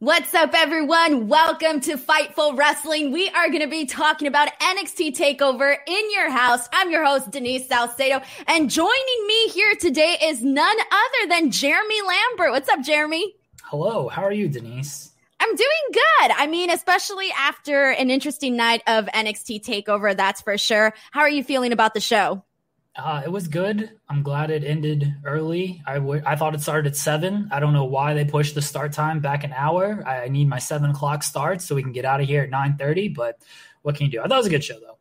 What's up, everyone? Welcome to Fightful Wrestling. We are going to be talking about NXT TakeOver in your house. I'm your host, Denise Salcedo, and joining me here today is none other than Jeremy Lambert. What's up, Jeremy? Hello. How are you, Denise? I'm doing good. I mean, especially after an interesting night of NXT TakeOver, that's for sure. How are you feeling about the show? Uh, it was good. I'm glad it ended early. I, w- I thought it started at seven. I don't know why they pushed the start time back an hour. I need my seven o'clock start so we can get out of here at nine thirty. But what can you do? I thought it was a good show though.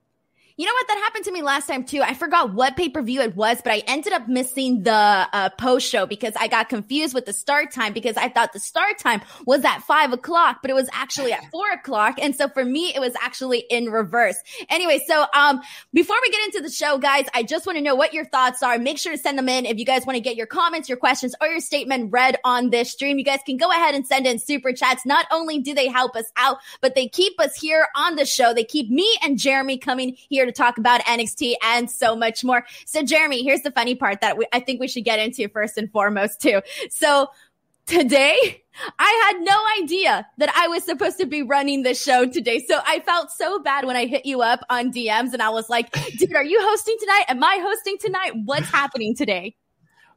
You know what? That happened to me last time too. I forgot what pay per view it was, but I ended up missing the uh, post show because I got confused with the start time because I thought the start time was at five o'clock, but it was actually at four o'clock. And so for me, it was actually in reverse. Anyway, so um, before we get into the show, guys, I just want to know what your thoughts are. Make sure to send them in if you guys want to get your comments, your questions, or your statement read on this stream. You guys can go ahead and send in super chats. Not only do they help us out, but they keep us here on the show. They keep me and Jeremy coming here here to talk about NXT and so much more. So, Jeremy, here's the funny part that we, I think we should get into first and foremost, too. So, today, I had no idea that I was supposed to be running the show today. So I felt so bad when I hit you up on DMs and I was like, dude, are you hosting tonight? Am I hosting tonight? What's happening today?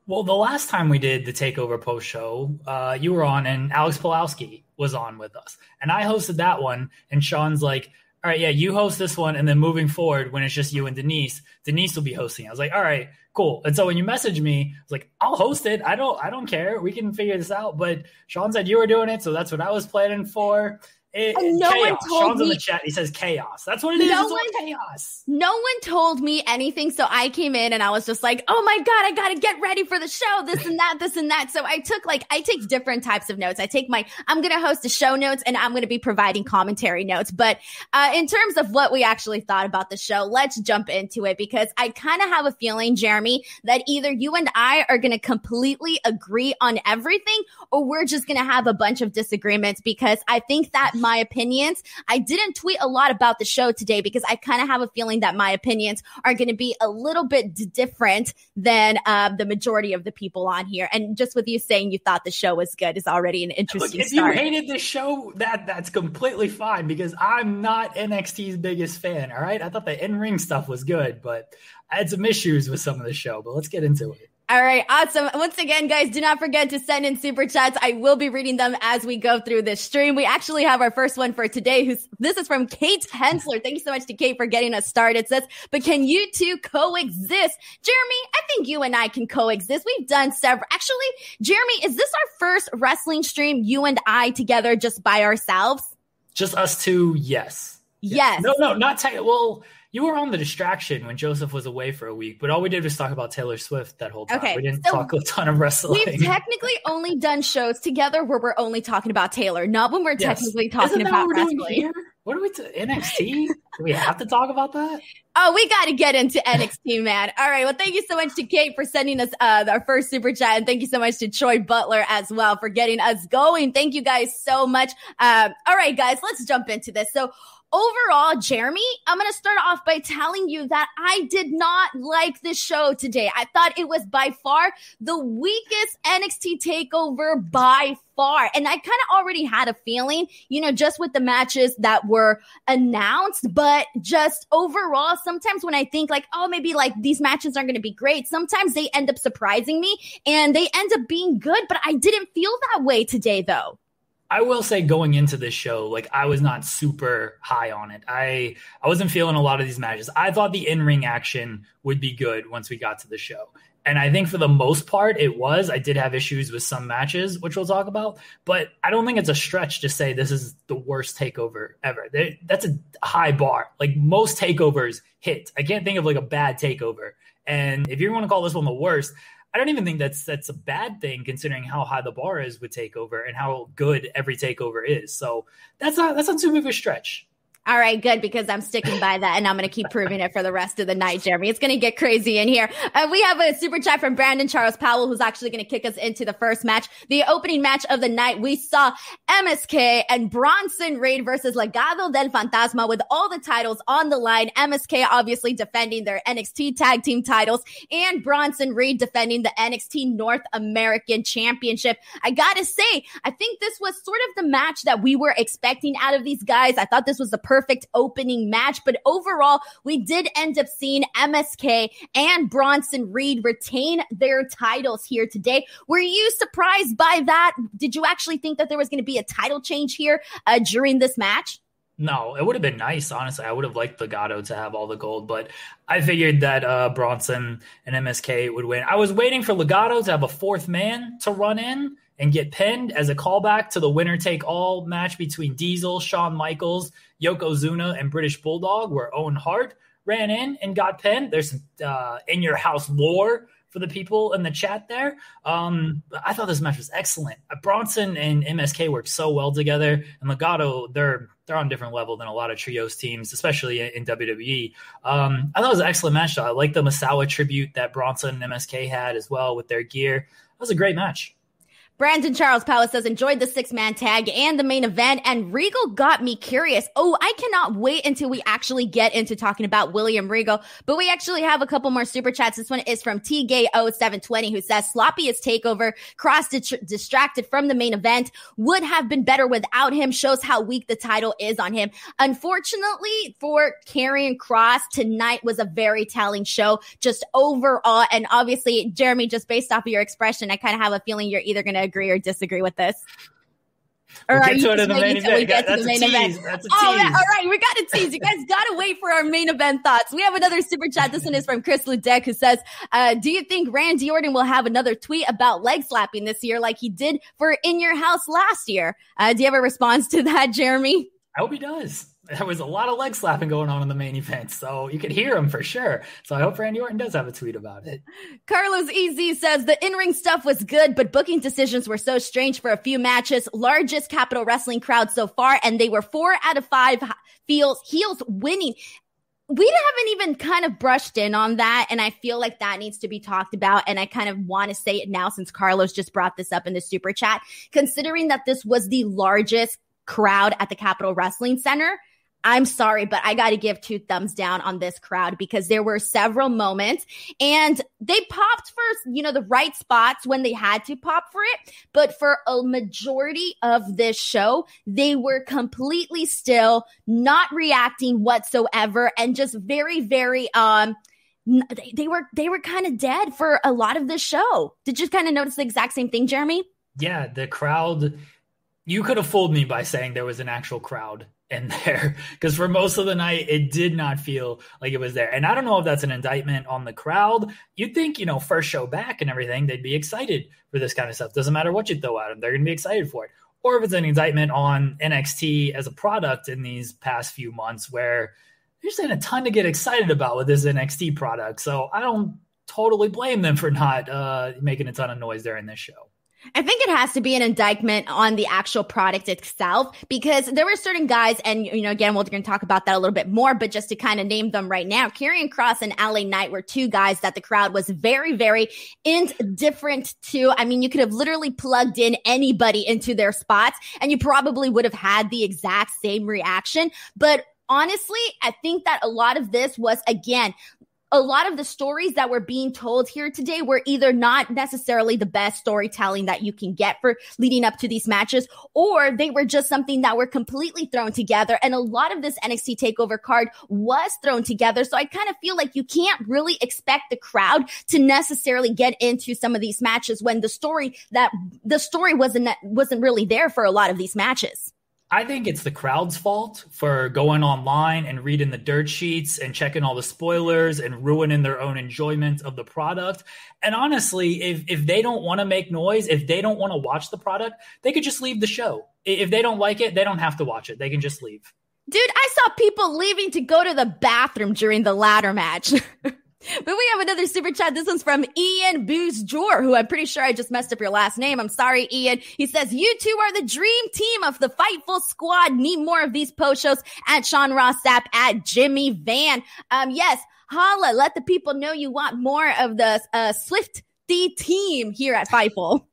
Well, the last time we did the Takeover post show, uh, you were on and Alex Pulowski was on with us. And I hosted that one. And Sean's like, all right, yeah, you host this one, and then moving forward, when it's just you and Denise, Denise will be hosting. I was like, all right, cool. And so when you message me, I was like, I'll host it. I don't, I don't care. We can figure this out. But Sean said you were doing it, so that's what I was planning for. It, no chaos. one told Sean's me. in the chat. He says chaos. That's what it is. No one, chaos. No one told me anything. So I came in and I was just like, oh my God, I got to get ready for the show. This and that, this and that. So I took like, I take different types of notes. I take my, I'm going to host the show notes and I'm going to be providing commentary notes. But uh, in terms of what we actually thought about the show, let's jump into it because I kind of have a feeling, Jeremy, that either you and I are going to completely agree on everything or we're just going to have a bunch of disagreements because I think that my opinions. I didn't tweet a lot about the show today because I kind of have a feeling that my opinions are going to be a little bit d- different than uh, the majority of the people on here. And just with you saying you thought the show was good is already an interesting. Look, if start. you hated the show, that that's completely fine because I'm not NXT's biggest fan. All right, I thought the in ring stuff was good, but I had some issues with some of the show. But let's get into it. All right, awesome. Once again, guys, do not forget to send in super chats. I will be reading them as we go through this stream. We actually have our first one for today. Who's this is from Kate Hensler. Thank you so much to Kate for getting us started. It says, but can you two coexist? Jeremy, I think you and I can coexist. We've done several. Actually, Jeremy, is this our first wrestling stream, you and I together just by ourselves? Just us two, yes. Yes. No, no, not tech. Well, you were on the distraction when Joseph was away for a week, but all we did was talk about Taylor Swift that whole time. Okay, we didn't so talk a ton of wrestling. We've technically only done shows together where we're only talking about Taylor, not when we're yes. technically talking about wrestling. What are we to NXT? Do we have to talk about that? Oh, we got to get into NXT, man. All right. Well, thank you so much to Kate for sending us uh, our first super chat, and thank you so much to Troy Butler as well for getting us going. Thank you guys so much. Um, all right, guys, let's jump into this. So overall, Jeremy, I'm going to start off by telling you that I did not like this show today. I thought it was by far the weakest NXT takeover by far. And I kind of already had a feeling, you know, just with the matches that were announced, but just overall, sometimes when I think like, oh, maybe like these matches aren't going to be great, sometimes they end up surprising me and they end up being good, but I didn't feel that way today though. I will say going into this show, like I was not super high on it. I I wasn't feeling a lot of these matches. I thought the in-ring action would be good once we got to the show. And I think for the most part it was. I did have issues with some matches, which we'll talk about, but I don't think it's a stretch to say this is the worst takeover ever. That's a high bar. Like most takeovers hit. I can't think of like a bad takeover. And if you want to call this one the worst, I don't even think that's that's a bad thing considering how high the bar is with takeover and how good every takeover is. So that's not that's not too big of a stretch. All right, good, because I'm sticking by that and I'm going to keep proving it for the rest of the night, Jeremy. It's going to get crazy in here. Uh, we have a super chat from Brandon Charles Powell, who's actually going to kick us into the first match. The opening match of the night, we saw MSK and Bronson Reed versus Legado del Fantasma with all the titles on the line. MSK obviously defending their NXT tag team titles and Bronson Reed defending the NXT North American Championship. I got to say, I think this was sort of the match that we were expecting out of these guys. I thought this was the perfect perfect opening match. But overall, we did end up seeing MSK and Bronson Reed retain their titles here today. Were you surprised by that? Did you actually think that there was going to be a title change here uh, during this match? No, it would have been nice, honestly. I would have liked Legado to have all the gold, but I figured that uh, Bronson and MSK would win. I was waiting for Legado to have a fourth man to run in and get pinned as a callback to the winner take all match between Diesel, Shawn Michaels, Yokozuna, and British Bulldog, where Owen Hart ran in and got pinned. There's some uh, in your house lore for the people in the chat there. Um, I thought this match was excellent. Uh, Bronson and MSK worked so well together, and Legado they're they're on a different level than a lot of trios teams, especially in, in WWE. Um, I thought it was an excellent match. Though. I like the Misawa tribute that Bronson and MSK had as well with their gear. That was a great match. Brandon Charles Powell says, enjoyed the six man tag and the main event, and Regal got me curious. Oh, I cannot wait until we actually get into talking about William Regal. But we actually have a couple more super chats. This one is from T Gay 0720 who says, sloppiest takeover, Kross distracted from the main event, would have been better without him, shows how weak the title is on him. Unfortunately for Karrion Kross, tonight was a very telling show, just overall. And obviously, Jeremy, just based off of your expression, I kind of have a feeling you're either going to agree or disagree with this? Or we'll are you just waiting until we get to the main event? Oh, yeah, all right. We got to tease. You guys got to wait for our main event thoughts. We have another super chat. This one is from Chris Ludek who says, uh, do you think Randy Orton will have another tweet about leg slapping this year like he did for In Your House last year? Uh, do you have a response to that, Jeremy? I hope he does there was a lot of leg slapping going on in the main event, so you could hear him for sure. So I hope Randy Orton does have a tweet about it. Carlos Ez says the in-ring stuff was good, but booking decisions were so strange for a few matches. Largest Capitol Wrestling crowd so far, and they were four out of five feels heels winning. We haven't even kind of brushed in on that, and I feel like that needs to be talked about. And I kind of want to say it now since Carlos just brought this up in the super chat. Considering that this was the largest crowd at the Capitol Wrestling Center, I'm sorry, but I got to give two thumbs down on this crowd because there were several moments and they popped for, you know, the right spots when they had to pop for it. But for a majority of this show, they were completely still, not reacting whatsoever and just very, very, um, they, they were they were kind of dead for a lot of the show. Did you kind of notice the exact same thing, Jeremy? Yeah, the crowd. You could have fooled me by saying there was an actual crowd in there because for most of the night it did not feel like it was there. And i don't know if that's an indictment on the crowd. You'd think you know first show back and everything they'd be excited for this kind of stuff. Doesn't matter what you throw at them they're going to be excited for it. Or if it's an indictment on nxt as a product in these past few months where there's been a ton to get excited about with this nxt product. So i don't totally blame them for not uh, making a ton of noise during this show I think it has to be an indictment on the actual product itself because there were certain guys, and you know, again, we're going to talk about that a little bit more, but just to kind of name them right now, Karrion Kross and LA Knight were two guys that the crowd was very, very indifferent to. I mean, you could have literally plugged in anybody into their spots and you probably would have had the exact same reaction. But honestly, I think that a lot of this was again a lot of the stories that were being told here today were either not necessarily the best storytelling that you can get for leading up to these matches, or they were just something that were completely thrown together. And a lot of this NXT takeover card was thrown together. So I kind of feel like you can't really expect the crowd to necessarily get into some of these matches when the story that the story wasn't, wasn't really there for a lot of these matches. I think it's the crowd's fault for going online and reading the dirt sheets and checking all the spoilers and ruining their own enjoyment of the product. And honestly, if if they don't want to make noise, if they don't want to watch the product, they could just leave the show. If they don't like it, they don't have to watch it. They can just leave. Dude, I saw people leaving to go to the bathroom during the ladder match. But we have another super chat. This one's from Ian Boozjor, who I'm pretty sure I just messed up your last name. I'm sorry, Ian. He says, You two are the dream team of the Fightful Squad. Need more of these post shows at Sean Ross Sapp, at Jimmy Van. Um, yes, holla. Let the people know you want more of the uh, Swift D team here at Fightful.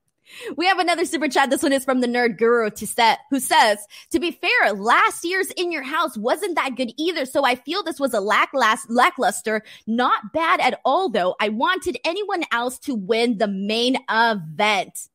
We have another super chat. This one is from the nerd guru to set, who says, to be fair, last year's in your house wasn't that good either. So I feel this was a lacklast, lackluster, not bad at all though. I wanted anyone else to win the main event.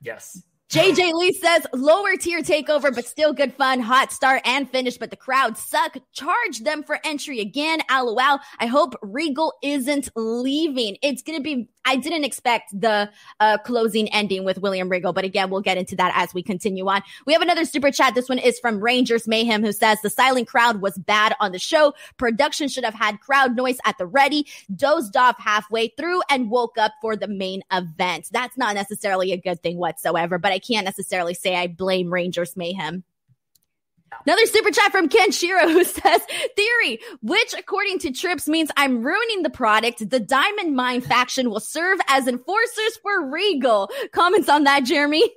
Yes. JJ Lee says lower tier takeover, but still good fun. Hot start and finish, but the crowd suck. Charge them for entry again. LOL. I hope Regal isn't leaving. It's going to be I didn't expect the uh, closing ending with William Regal, but again, we'll get into that as we continue on. We have another super chat. This one is from Rangers Mayhem, who says the silent crowd was bad on the show. Production should have had crowd noise at the ready, dozed off halfway through, and woke up for the main event. That's not necessarily a good thing whatsoever, but I can't necessarily say I blame Rangers Mayhem. Another super chat from Ken Shiro who says, Theory, which according to Trips means I'm ruining the product. The Diamond Mine faction will serve as enforcers for Regal. Comments on that, Jeremy?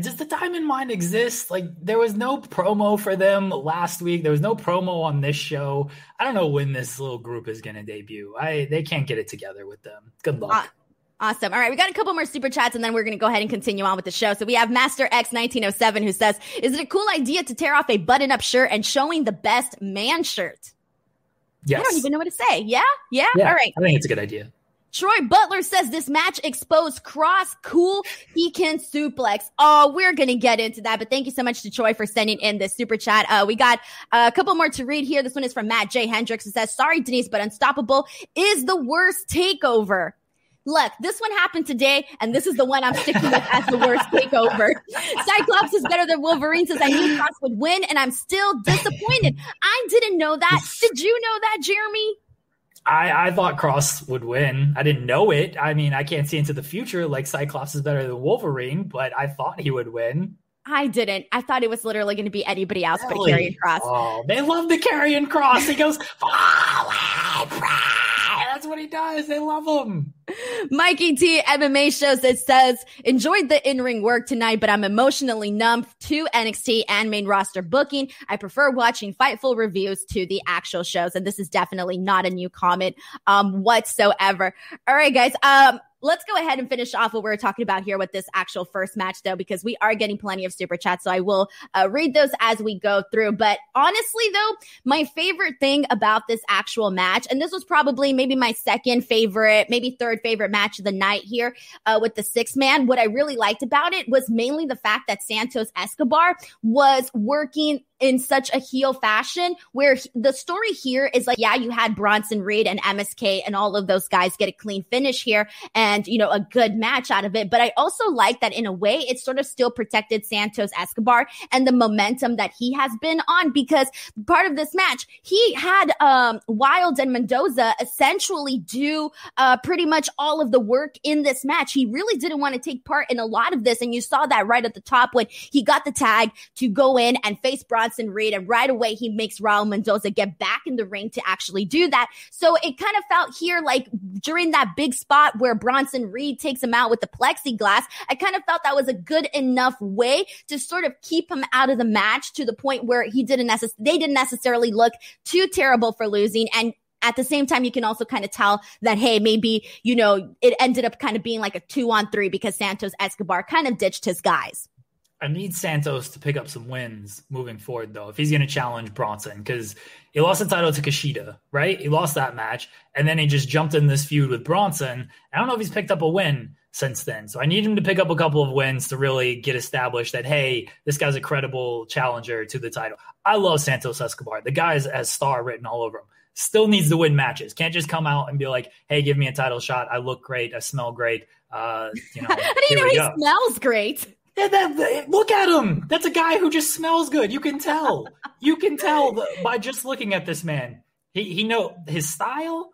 Does the Diamond Mine exist? Like, there was no promo for them last week. There was no promo on this show. I don't know when this little group is going to debut. I they can't get it together with them. Good luck. Uh, Awesome. All right. We got a couple more super chats and then we're going to go ahead and continue on with the show. So we have Master X1907 who says, is it a cool idea to tear off a button up shirt and showing the best man shirt? Yes. I don't even know what to say. Yeah? Yeah. yeah All right. I think it's a good idea. Troy Butler says this match exposed Kross. cool. He can suplex. Oh, we're going to get into that. But thank you so much to Troy for sending in this super chat. Uh, we got a couple more to read here. This one is from Matt J. Hendricks. It says, sorry, Denise, but Unstoppable is the worst takeover. Look, this one happened today, and this is the one I'm sticking with as the worst takeover. Cyclops is better than Wolverine says I knew Kross would win, and I'm still disappointed. I didn't know that. Did you know that, Jeremy? I, I thought Kross would win. I didn't know it. I mean, I can't see into the future like Cyclops is better than Wolverine, but I thought he would win. I didn't. I thought it was literally going to be anybody else really? but Karrion Kross. Oh, they love the Karrion Kross. He goes, that's what he does. They love him. Mikey T MMA shows that says, enjoyed the in-ring work tonight, but I'm emotionally numb to NXT and main roster booking. I prefer watching Fightful reviews to the actual shows. And this is definitely not a new comment, um, whatsoever. All right, guys. Um, let's go ahead and finish off what we're talking about here with this actual first match, though, because we are getting plenty of super chats. So I will uh, read those as we go through. But honestly, though, my favorite thing about this actual match, and this was probably maybe my second favorite, maybe third favorite match of the night here uh, with the six man, what I really liked about it was mainly the fact that Santos Escobar was working in such a heel fashion where the story here is like, yeah, you had Bronson Reed and MSK and all of those guys get a clean finish here and, you know, a good match out of it. But I also like that in a way, it sort of still protected Santos Escobar and the momentum that he has been on because part of this match, he had, um, Wilde and Mendoza essentially do, uh, pretty much all of the work in this match. He really didn't want to take part in a lot of this. And you saw that right at the top when he got the tag to go in and face Bronson Bronson Reed. And right away, he makes Raul Mendoza get back in the ring to actually do that. So it kind of felt here like during that big spot where Bronson Reed takes him out with the plexiglass, I kind of felt that was a good enough way to sort of keep him out of the match to the point where he didn't necessarily, they didn't necessarily look too terrible for losing. And at the same time, you can also kind of tell that, hey, maybe, you know, it ended up kind of being like a two on three because Santos Escobar kind of ditched his guys. I need Santos to pick up some wins moving forward, though, if he's going to challenge Bronson, because he lost the title to Kushida, right? He lost that match, and then he just jumped in this feud with Bronson. I don't know if he's picked up a win since then. So I need him to pick up a couple of wins to really get established that, hey, this guy's a credible challenger to the title. I love Santos Escobar. The guy has star written all over him. Still needs to win matches. Can't just come out and be like, hey, give me a title shot. I look great. I smell great. Uh, you know, How do you know he go. smells great? Yeah, that, look at him. That's a guy who just smells good. You can tell. You can tell by just looking at this man. He he know his style.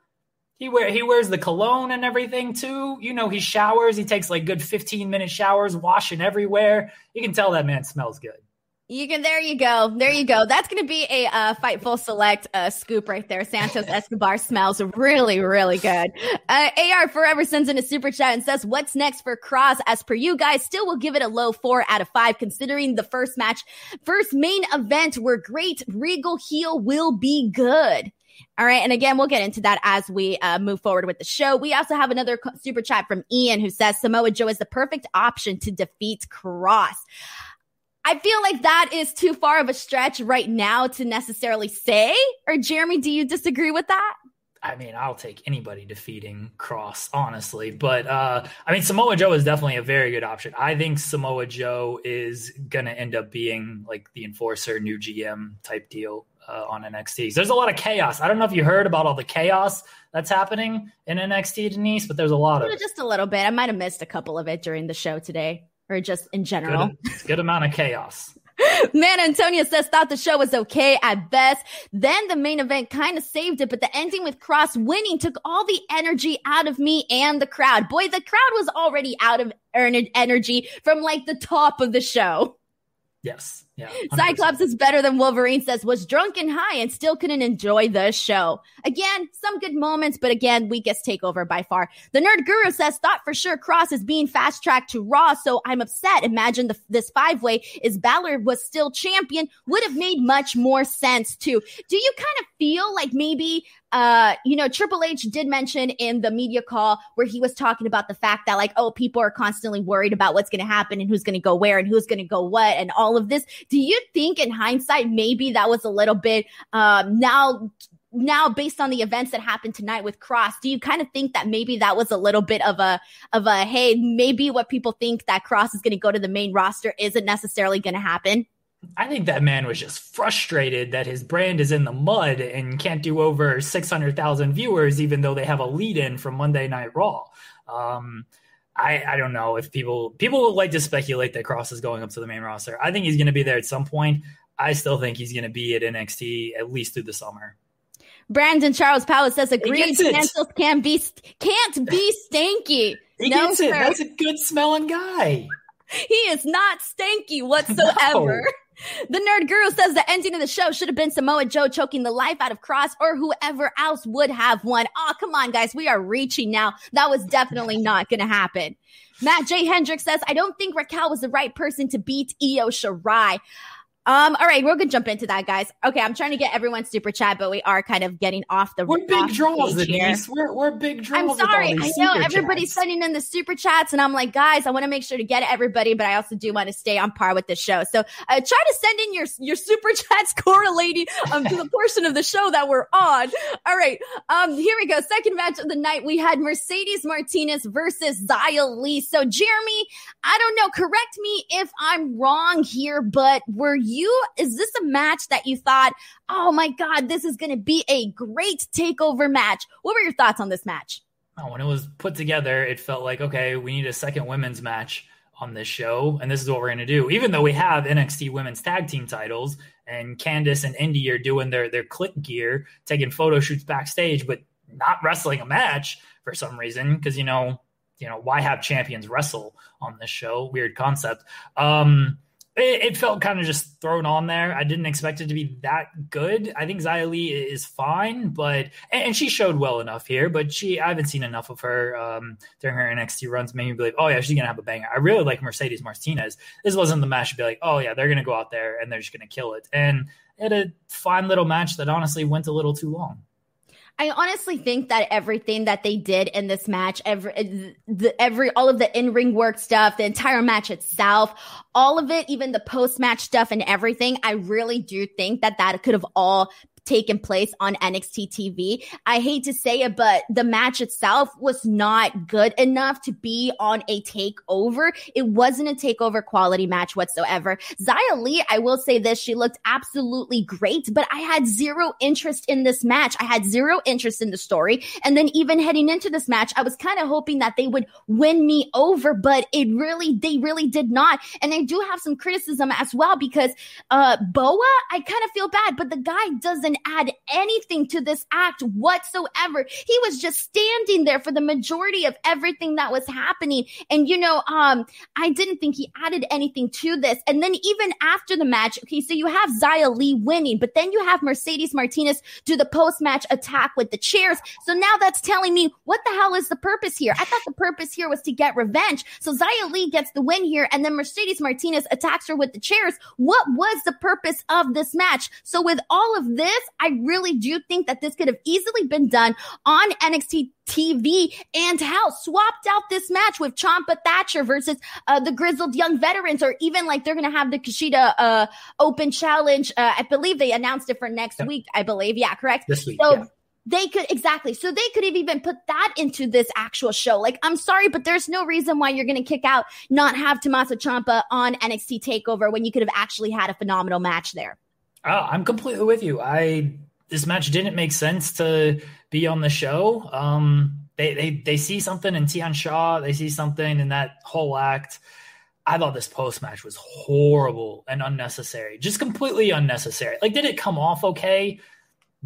He wear he wears the cologne and everything too. You know he showers. He takes like good fifteen minute showers, washing everywhere. You can tell that man smells good. You can. There you go. There you go. That's going to be a uh, Fightful Select uh, scoop right there. Santos Escobar smells really, really good. Uh, AR Forever sends in a super chat and says, "What's next for Kross? As per you guys, still will give it a low four out of five, considering the first match, first main event were great. Regal heel will be good. All right. And again, we'll get into that as we uh, move forward with the show. We also have another super chat from Ian who says Samoa Joe is the perfect option to defeat Kross. I feel like that is too far of a stretch right now to necessarily say. Or Jeremy, do you disagree with that? I mean, I'll take anybody defeating Kross, honestly. But uh, I mean, Samoa Joe is definitely a very good option. I think Samoa Joe is gonna end up being like the enforcer, new GM type deal uh, on NXT. So there's a lot of chaos. I don't know if you heard about all the chaos that's happening in NXT, Denise, but there's a lot of just a little bit. I might have missed a couple of it during the show today or just in general. Good, good amount of chaos. Man, Antonio says thought the show was okay at best. Then the main event kind of saved it, but the ending with Kross winning took all the energy out of me and the crowd. Boy, the crowd was already out of earned energy from like the top of the show. Yes. Yeah. Cyclops is better than Wolverine says was drunk and high and still couldn't enjoy the show. Again, some good moments, but again, weakest takeover by far. The nerd guru says thought for sure Kross is being fast tracked to Raw, so I'm upset. Imagine the, this five way is Balor was still champion would have made much more sense too. Do you kind of feel like maybe uh, you know, Triple H did mention in the media call where he was talking about the fact that like, oh, people are constantly worried about what's going to happen and who's going to go where and who's going to go what and all of this. Do you think in hindsight, maybe that was a little bit, um, now, now based on the events that happened tonight with Kross, do you kind of think that maybe that was a little bit of a, of a, hey, maybe what people think that Kross is going to go to the main roster isn't necessarily going to happen? I think that man was just frustrated that his brand is in the mud and can't do over 600,000 viewers, even though they have a lead in from Monday Night Raw. Um, I, I don't know if people people like to speculate that Kross is going up to the main roster. I think he's going to be there at some point. I still think he's going to be at NXT at least through the summer. Brandon Charles Powell says agreed. Cancels can be can't be stanky. he no, gets it. Sir. That's a good smelling guy. He is not stanky whatsoever. No. The nerd guru says the ending of the show should have been Samoa Joe choking the life out of Kross or whoever else would have won. Oh, come on, guys. We are reaching now. That was definitely not going to happen. Matt J. Hendricks says, I don't think Raquel was the right person to beat Io Shirai. Um, all right, we're gonna jump into that, guys. Okay, I'm trying to get everyone super chat, but we are kind of getting off the. We're big draws, Denise. We're, we're big draws. I'm sorry. I know everybody's chats. sending in the super chats, and I'm like, guys, I want to make sure to get everybody, but I also do want to stay on par with the show. So uh, try to send in your your super chats correlating um, to the portion of the show that we're on. All right, um, here we go. Second match of the night, we had Mercedes Martinez versus Xia Li. So Jeremy, I don't know. Correct me if I'm wrong here, but were you you, is this a match that you thought, oh my God, this is going to be a great takeover match? What were your thoughts on this match? Oh, when it was put together, it felt like, okay, we need a second women's match on this show, and this is what we're going to do. Even though we have NXT women's tag team titles, and Candice and Indi are doing their their click gear, taking photo shoots backstage, but not wrestling a match for some reason, because you know, you know, why have champions wrestle on this show? Weird concept. Um, it, it felt kind of just thrown on there. I didn't expect it to be that good. I think Xia Li is fine, but and, and, she showed well enough here. But she, I haven't seen enough of her um, during her NXT runs. Made me believe, oh yeah, she's gonna have a banger. I really like Mercedes Martinez. This wasn't the match to be like, oh yeah, they're gonna go out there and they're just gonna kill it. And it had a fine little match that honestly went a little too long. I honestly think that everything that they did in this match, every, the, every, all of the in ring work stuff, the entire match itself, all of it, even the post match stuff and everything, I really do think that that could have all taken place on NXT TV. I hate to say it, but the match itself was not good enough to be on a takeover. It wasn't a takeover quality match whatsoever. Xia Li, I will say this, she looked absolutely great, but I had zero interest in this match. I had zero interest in the story. And then even heading into this match, I was kind of hoping that they would win me over, but it really, they really did not. And I do have some criticism as well because uh Boa, I kind of feel bad, but the guy doesn't add anything to this act whatsoever. He was just standing there for the majority of everything that was happening. And, you know, um, I didn't think he added anything to this. And then even after the match, okay, so you have Xia Li winning, but then you have Mercedes Martinez do the post match attack with the chairs. So now that's telling me what the hell is the purpose here? I thought the purpose here was to get revenge. So Xia Li gets the win here, and then Mercedes Martinez attacks her with the chairs. What was the purpose of this match? So with all of this, I really do think that this could have easily been done on NXT TV and hell swapped out this match with Ciampa Thatcher versus uh, the grizzled young veterans, or even like they're going to have the Kushida uh, Open Challenge. Uh, I believe they announced it for next yep. week. I believe, yeah, correct. This week, so. Yeah. They could exactly. So they could have even put that into this actual show. Like, I'm sorry, but there's no reason why you're going to kick out, not have Tommaso Ciampa on NXT Takeover when you could have actually had a phenomenal match there. Oh, I'm completely with you. I this match didn't make sense to be on the show. Um, they they they see something in Tian Sha, they see something in that whole act. I thought this post match was horrible and unnecessary, just completely unnecessary. Like, did it come off okay?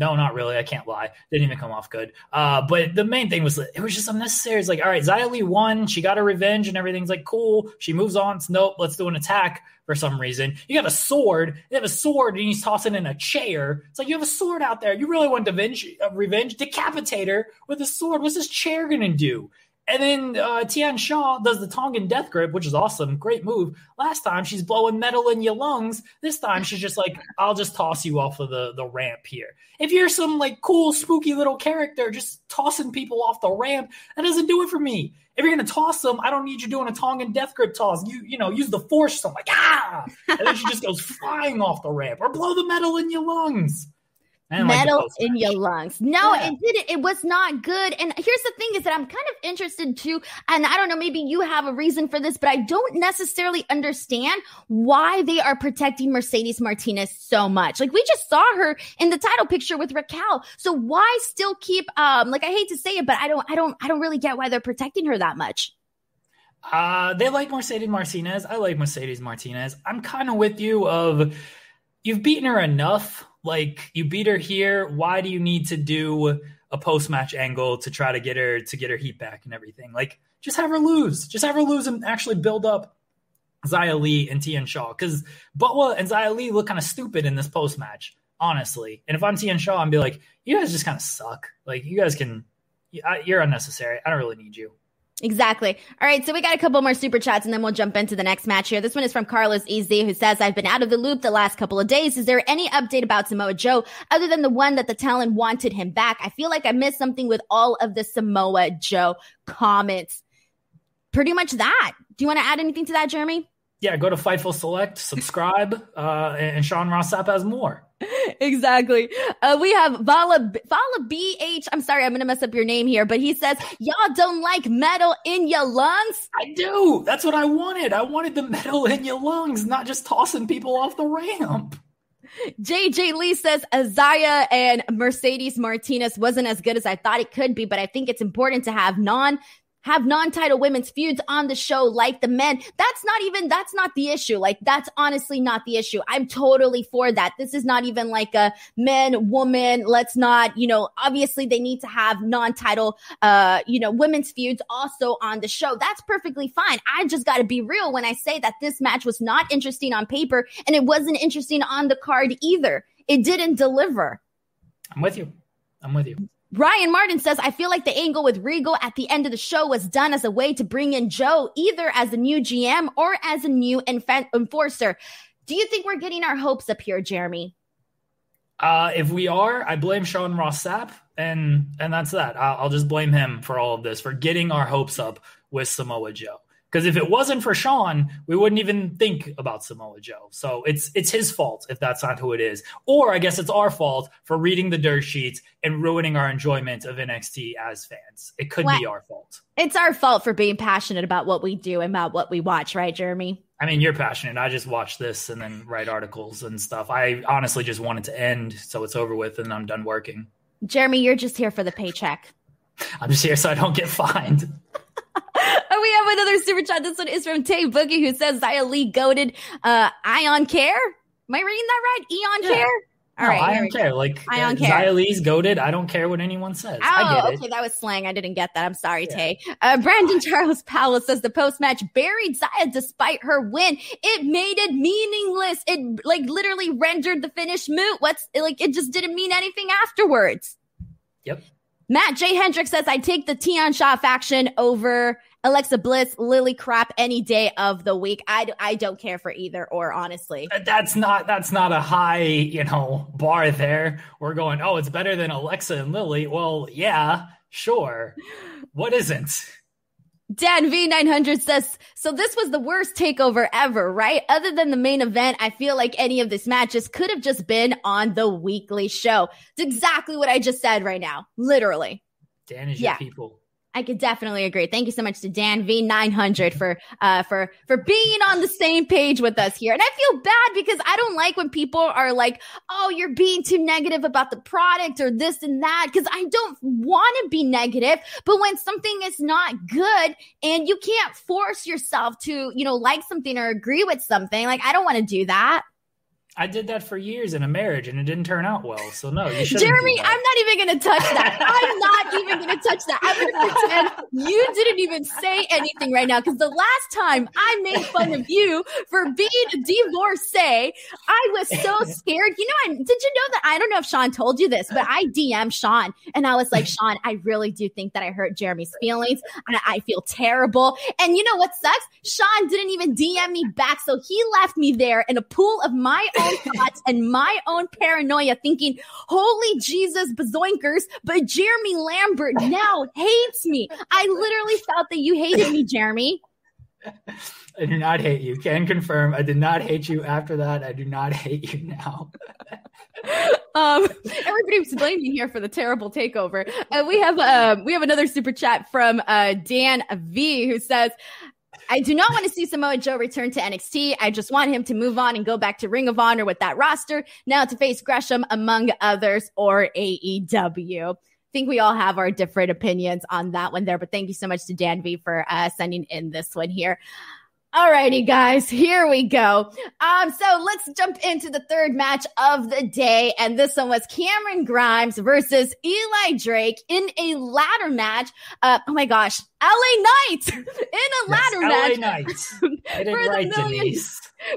No, not really. I can't lie. Didn't even come off good. Uh, but the main thing was it was just unnecessary. It's like, all right, Xia Li won. She got her revenge and everything's like cool. She moves on. It's nope, let's do an attack for some reason. You have a sword. You have a sword and he's tossing in a chair. It's like you have a sword out there. You really want revenge? Uh, revenge? Decapitate her with a sword. What's this chair gonna do? And then uh, Tian Sha does the Tongan death grip, which is awesome. Great move. Last time she's blowing metal in your lungs. This time she's just like, I'll just toss you off of the, the ramp here. If you're some like cool, spooky little character just tossing people off the ramp, that doesn't do it for me. If you're gonna toss them, I don't need you doing a Tongan death grip toss. You you know, use the force. So I'm like, ah, and then she just goes flying off the ramp or blow the metal in your lungs metal like in your lungs. No, yeah. it didn't. It was not good. And here's the thing is that I'm kind of interested too. And I don't know, maybe you have a reason for this, but I don't necessarily understand why they are protecting Mercedes Martinez so much. Like we just saw her in the title picture with Raquel. So why still keep, um, like I hate to say it, but I don't, I don't, I don't really get why they're protecting her that much. Uh, they like Mercedes Martinez. I like Mercedes Martinez. I'm kind of with you of you've beaten her enough like you beat her here. Why do you need to do a post match angle to try to get her to get her heat back and everything? Like just have her lose. Just have her lose and actually build up Xia Li and Tian Sha because Boa and Xia Li look kind of stupid in this post match, honestly. And if I'm Tian Sha, I'd be like, you guys just kind of suck. Like you guys can, you're unnecessary. I don't really need you. Exactly. All right. So we got a couple more super chats and then we'll jump into the next match here. This one is from Carlos Easy who says, I've been out of the loop the last couple of days. Is there any update about Samoa Joe other than the one that the talent wanted him back? I feel like I missed something with all of the Samoa Joe comments. Pretty much that. Do you want to add anything to that, Jeremy? Yeah, go to Fightful Select, subscribe, uh, and Sean Ross Sapp has more. exactly. Uh, we have Vala Vala BH. I'm sorry, I'm gonna mess up your name here, but he says y'all don't like metal in your lungs. I do. That's what I wanted. I wanted the metal in your lungs, not just tossing people off the ramp. JJ Lee says Azaya and Mercedes Martinez wasn't as good as I thought it could be, but I think it's important to have non have non-title women's feuds on the show like the men. That's not even, that's not the issue. Like that's honestly not the issue. I'm totally for that. This is not even like a men, woman. Let's not, you know, obviously they need to have non-title, uh, you know, women's feuds also on the show. That's perfectly fine. I just got to be real when I say that this match was not interesting on paper and it wasn't interesting on the card either. It didn't deliver. I'm with you. I'm with you. Ryan Martin says, I feel like the angle with Regal at the end of the show was done as a way to bring in Joe either as a new GM or as a new enf- enforcer. Do you think we're getting our hopes up here, Jeremy? Uh, if we are, I blame Sean Ross Sapp, and and that's that. I'll, I'll just blame him for all of this for getting our hopes up with Samoa Joe. Because if it wasn't for Sean, we wouldn't even think about Samoa Joe. So it's it's his fault if that's not who it is. Or I guess it's our fault for reading the dirt sheets and ruining our enjoyment of NXT as fans. It could well, be our fault. It's our fault for being passionate about what we do and about what we watch, right, Jeremy? I mean, you're passionate. I just watch this and then write articles and stuff. I honestly just want it to end so it's over with and I'm done working. Jeremy, you're just here for the paycheck. I'm just here so I don't get fined. we have another super chat. This one is from Tay Boogie who says Xia Li goaded uh, Ion Care. Am I reading that right? Eon yeah. Care? All no, right, I don't care. Like I don't care. Xia Li's goaded. I don't care what anyone says. Oh, okay, that was slang. I didn't get that. I'm sorry, yeah. Tay. Uh, Brandon Charles Powell says the post match buried Xia despite her win. It made it meaningless. It like literally rendered the finish moot. What's like? It just didn't mean anything afterwards. Yep. Matt J. Hendrick says, I take the Tian Sha faction over Alexa Bliss, Lily Crap any day of the week. I, I don't care for either or, honestly. Uh, that's not that's not a high, you know, bar there. We're going, oh, it's better than Alexa and Lily. Well, yeah, sure. What isn't? Dan V900 says, so this was the worst takeover ever, right? Other than the main event, I feel like any of these matches could have just been on the weekly show. It's exactly what I just said right now. Literally. Dan is yeah. your people. I could definitely agree. Thank you so much to Dan V900 for uh for for being on the same page with us here. And I feel bad because I don't like when people are like, "Oh, you're being too negative about the product or this and that" because I don't want to be negative, but when something is not good and you can't force yourself to, you know, like something or agree with something, like I don't want to do that. I did that for years in a marriage and it didn't turn out well. So no, you Jeremy, I'm not even going to touch that. I'm not even going to touch that. I'm going to pretend you didn't even say anything right now because the last time I made fun of you for being a divorcee, I was so scared. You know, I, did you know that? I don't know if Sean told you this, but I DM Sean and I was like, Sean, I really do think that I hurt Jeremy's feelings and I feel terrible. And you know what sucks? Sean didn't even DM me back. So he left me there in a pool of my own thoughts and my own paranoia, thinking, holy Jesus, bazoinkers, but Jeremy Lambert now hates me. I literally felt that you hated me, Jeremy. I do not hate you. Can confirm. I did not hate you after that. I do not hate you now. um, everybody's blaming here for the terrible takeover. Uh, we have uh, we have another super chat from uh, Dan V who says, I do not want to see Samoa Joe return to NXT. I just want him to move on and go back to Ring of Honor with that roster, now to face Gresham, among others, or AEW. Think we all have our different opinions on that one there, but thank you so much to Dan V for uh, sending in this one here. Alrighty, guys, here we go. Um, so let's jump into the third match of the day. And this one was Cameron Grimes versus Eli Drake in a ladder match. Uh, oh my gosh, LA Knight in a ladder yes, match. LA Knights. for the million,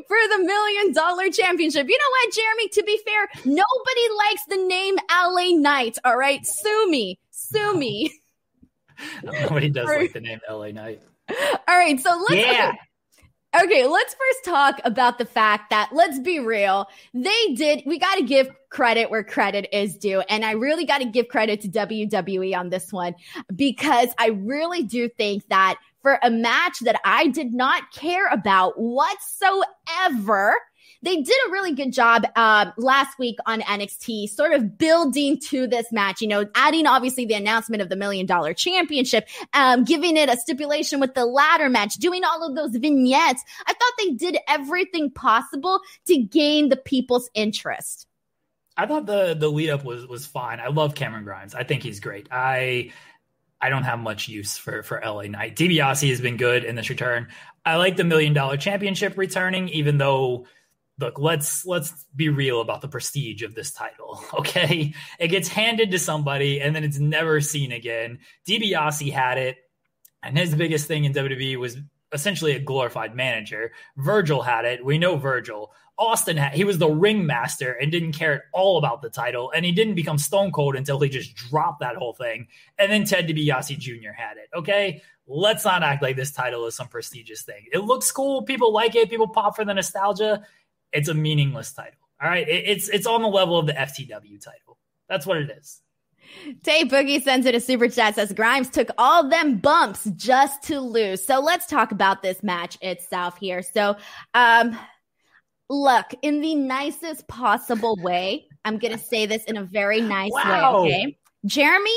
for the million dollar championship. You know what, Jeremy? To be fair, nobody likes the name LA Knight. All right. Sue me. Sue me. Nobody does like the name LA Knight. All right, so let's yeah. Okay, Okay, let's first talk about the fact that let's be real. They did, we got to give credit where credit is due. And I really got to give credit to WWE on this one because I really do think that for a match that I did not care about whatsoever, they did a really good job uh, last week on NXT, sort of building to this match. You know, adding obviously the announcement of the million dollar championship, um, giving it a stipulation with the ladder match, doing all of those vignettes. I thought they did everything possible to gain the people's interest. I thought the the lead up was was fine. I love Cameron Grimes. I think he's great. I I don't have much use for for LA Knight. DiBiase has been good in this return. I like the million dollar championship returning, even though look let's let's be real about the prestige of this title okay it gets handed to somebody and then it's never seen again DiBiase had it and his biggest thing in WWE was essentially a glorified manager Virgil had it we know Virgil Austin had he was the ringmaster and didn't care at all about the title and he didn't become stone cold until he just dropped that whole thing and then Ted DiBiase Jr. had it okay let's not act like this title is some prestigious thing. It looks cool. People like it. People pop for the nostalgia it's a meaningless title. All right, it, it's it's on the level of the FTW title. That's what it is. Tay Boogie sends it a super chat says Grimes took all them bumps just to lose. So let's talk about this match itself here. So, um, look, in the nicest possible way, I'm going to say this in a very nice wow. way. Okay. Jeremy,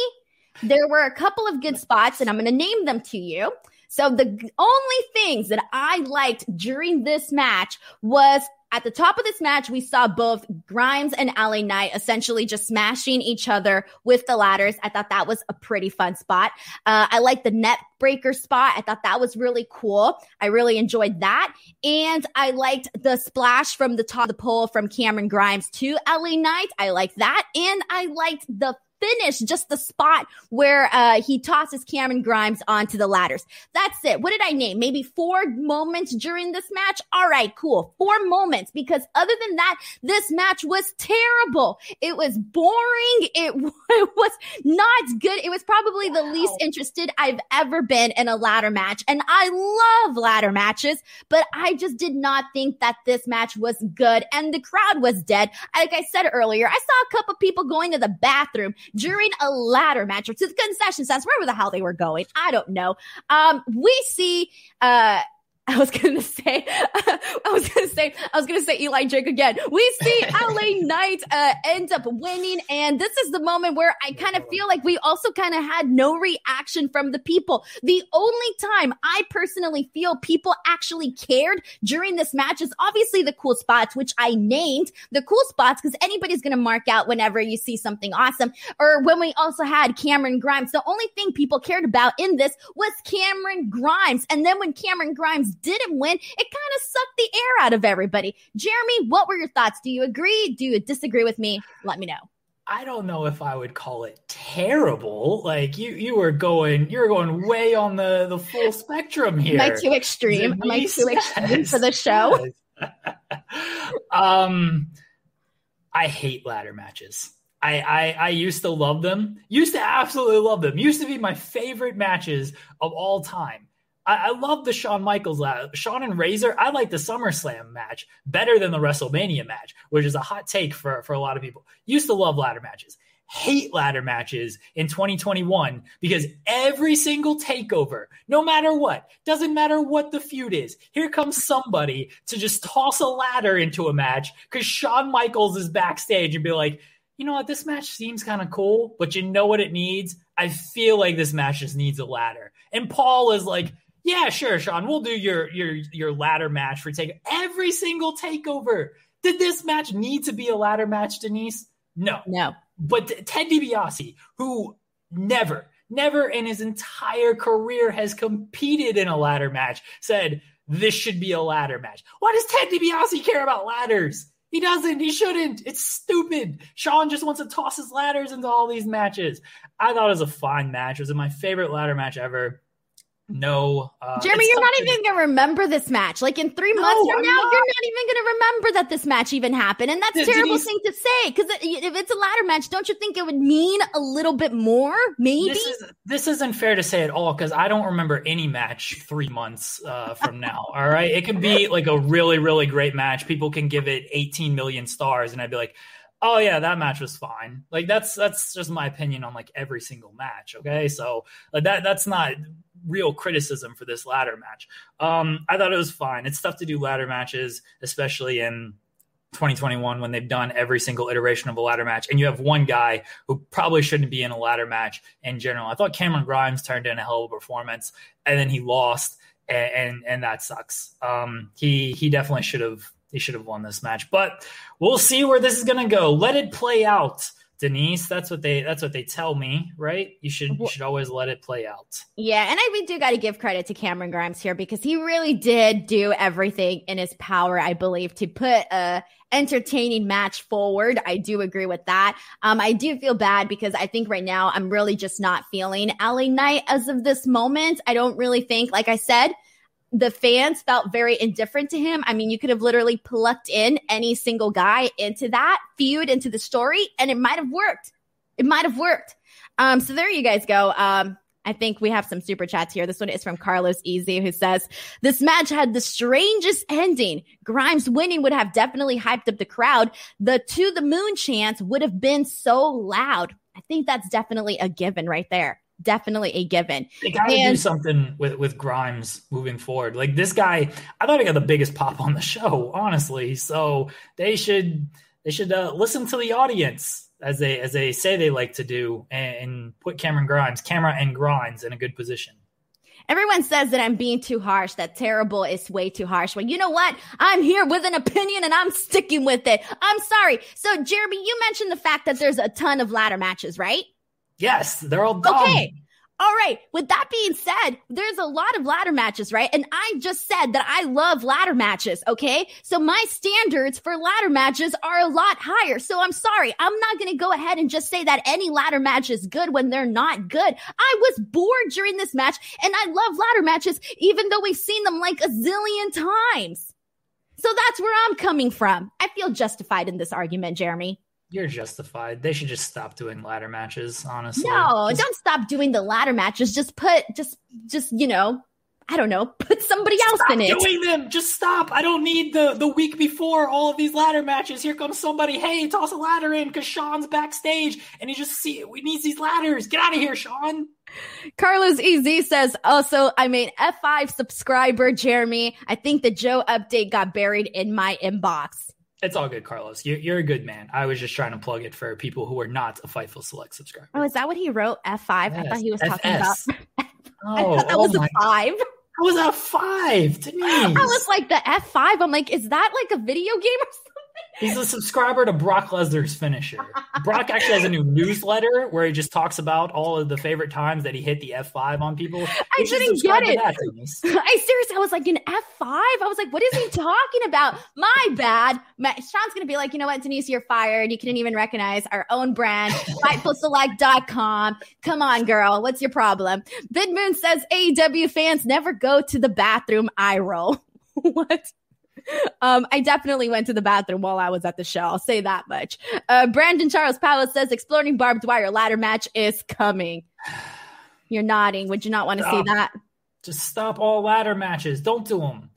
there were a couple of good spots, and I'm going to name them to you. So the only things that I liked during this match was at the top of this match, we saw both Grimes and LA Knight essentially just smashing each other with the ladders. I thought that was a pretty fun spot. Uh, I like the net breaker spot. I thought that was really cool. I really enjoyed that. And I liked the splash from the top of the pole from Cameron Grimes to LA Knight. I liked that. And I liked the finish just the spot where uh, he tosses Cameron Grimes onto the ladders. That's it. What did I name? Maybe four moments during this match? All right, cool. Four moments because other than that, this match was terrible. It was boring. It, it was not good. It was probably wow. the least interested I've ever been in a ladder match. And I love ladder matches, but I just did not think that this match was good. And the crowd was dead. Like I said earlier, I saw a couple people going to the bathroom during a ladder match or to the concession stands, wherever the hell they were going. I don't know. Um, we see, uh, I was gonna say, I was gonna say, I was gonna say Eli Drake again. We see LA Knight uh, end up winning, and this is the moment where I kind of feel like we also kind of had no reaction from the people. The only time I personally feel people actually cared during this match is obviously the cool spots, which I named the cool spots because anybody's gonna mark out whenever you see something awesome. Or when we also had Cameron Grimes, the only thing people cared about in this was Cameron Grimes, and then when Cameron Grimes didn't win, it kind of sucked the air out of everybody. Jeremy, what were your thoughts? Do you agree? Do you disagree with me? Let me know. I don't know if I would call it terrible. Like you, you were going, you were going way on the the full spectrum here. Am I too extreme? Am I too extreme for the show? um, I hate ladder matches. I, I I used to love them. Used to absolutely love them. Used to be my favorite matches of all time. I, I love the Shawn Michaels lab. Shawn and Razor, I like the SummerSlam match better than the WrestleMania match, which is a hot take for, for a lot of people. Used to love ladder matches. Hate ladder matches in 2021 because every single takeover, no matter what, doesn't matter what the feud is, here comes somebody to just toss a ladder into a match because Shawn Michaels is backstage and be like, you know what, this match seems kind of cool, but you know what it needs? I feel like this match just needs a ladder. And Paul is like, yeah, sure, Shawn. We'll do your your your ladder match for take every single takeover. Did this match need to be a ladder match, Denise? No, no. But Ted DiBiase, who never, never in his entire career has competed in a ladder match, said this should be a ladder match. Why does Ted DiBiase care about ladders? He doesn't. He shouldn't. It's stupid. Shawn just wants to toss his ladders into all these matches. I thought it was a fine match. It was my favorite ladder match ever no. Uh, Jeremy, you're not even going to remember this match. Like in three months no, from now, not. you're not even going to remember that this match even happened. And that's a terrible thing to say because if it's a ladder match, don't you think it would mean a little bit more? Maybe. This, is, this isn't fair to say at all because I don't remember any match three months uh, from now. all right. It could be like a really, really great match. People can give it 18 million stars. And I'd be like, oh yeah that match was fine like that's that's just my opinion on like every single match okay so like that that's not real criticism for this ladder match. Um, I thought it was fine. It's tough to do ladder matches, especially in 2021 when they've done every single iteration of a ladder match, and you have one guy who probably shouldn't be in a ladder match in general. I thought Cameron Grimes turned in a hell of a performance, and then he lost, and and, and that sucks. Um, he he definitely should have he should have won this match, but we'll see where this is going to go. Let it play out. Denise, that's what they that's what they tell me, right? You should you should always let it play out. Yeah, and I we do got to give credit to Cameron Grimes here because he really did do everything in his power, I believe, to put a entertaining match forward. I do agree with that. Um, I do feel bad because I think right now I'm really just not feeling LA Knight as of this moment. I don't really think, like I said, the fans felt very indifferent to him. I mean, you could have literally plucked in any single guy into that feud, into the story, and it might have worked. It might have worked. Um, so there you guys go. Um, I think we have some super chats here. This one is from Carlos Easy, who says, This match had the strangest ending. Grimes winning would have definitely hyped up the crowd. The to the moon chants would have been so loud. I think that's definitely a given right there. Definitely a given. They got to do something with, with Grimes moving forward. Like this guy, I thought he got the biggest pop on the show, honestly. So they should they should uh, listen to the audience as they as they say they like to do, and, and put Cameron Grimes, camera and Grimes in a good position. Everyone says that I'm being too harsh, that terrible is way too harsh. Well, you know what? I'm here with an opinion and I'm sticking with it. I'm sorry. So, Jeremy, you mentioned the fact that there's a ton of ladder matches, right? Yes, they're all dumb. Okay. All right. With that being said, there's a lot of ladder matches, right? And I just said that I love ladder matches. Okay. So my standards for ladder matches are a lot higher. So I'm sorry. I'm not going to go ahead and just say that any ladder match is good when they're not good. I was bored during this match and I love ladder matches, even though we've seen them like a zillion times. So that's where I'm coming from. I feel justified in this argument, Jeremy. You're justified. They should just stop doing ladder matches, honestly. No, just, don't stop doing the ladder matches. Just put just just, you know, I don't know, put somebody else in it. doing them. Just stop. I don't need the the week before all of these ladder matches. Here comes somebody. Hey, toss a ladder in because Shawn's backstage and he just see we need these ladders. Get out of here, Sean. Carlos EZ says also, I'm an F5 subscriber, Jeremy. I think the Joe update got buried in my inbox. It's all good, Carlos. You're, you're a good man. I was just trying to plug it for people who are not a Fightful Select subscriber. Oh, is that what he wrote? F5? Yes. I thought he was talking about. oh, I thought that oh was a five. How was a five? Denise. I was like, the F5. I'm like, is that like a video game or something? He's a subscriber to Brock Lesnar's finisher. Brock actually has a new newsletter where he just talks about all of the favorite times that he hit the F5 on people. I didn't get it. I seriously, I was like, an F5? I was like, what is he talking about? My bad. Sean's going to be like, you know what, Denise, you're fired. You couldn't even recognize our own brand, FightfulSelect.com. Come on, girl. What's your problem? Bid Moon says AEW fans never go to the bathroom. I roll. what? Um, I definitely went to the bathroom while I was at the show. I'll say that much. Uh, Brandon Charles Powell says exploding barbed wire ladder match is coming. You're nodding. Would you not want to see that? Just stop all ladder matches. Don't do them.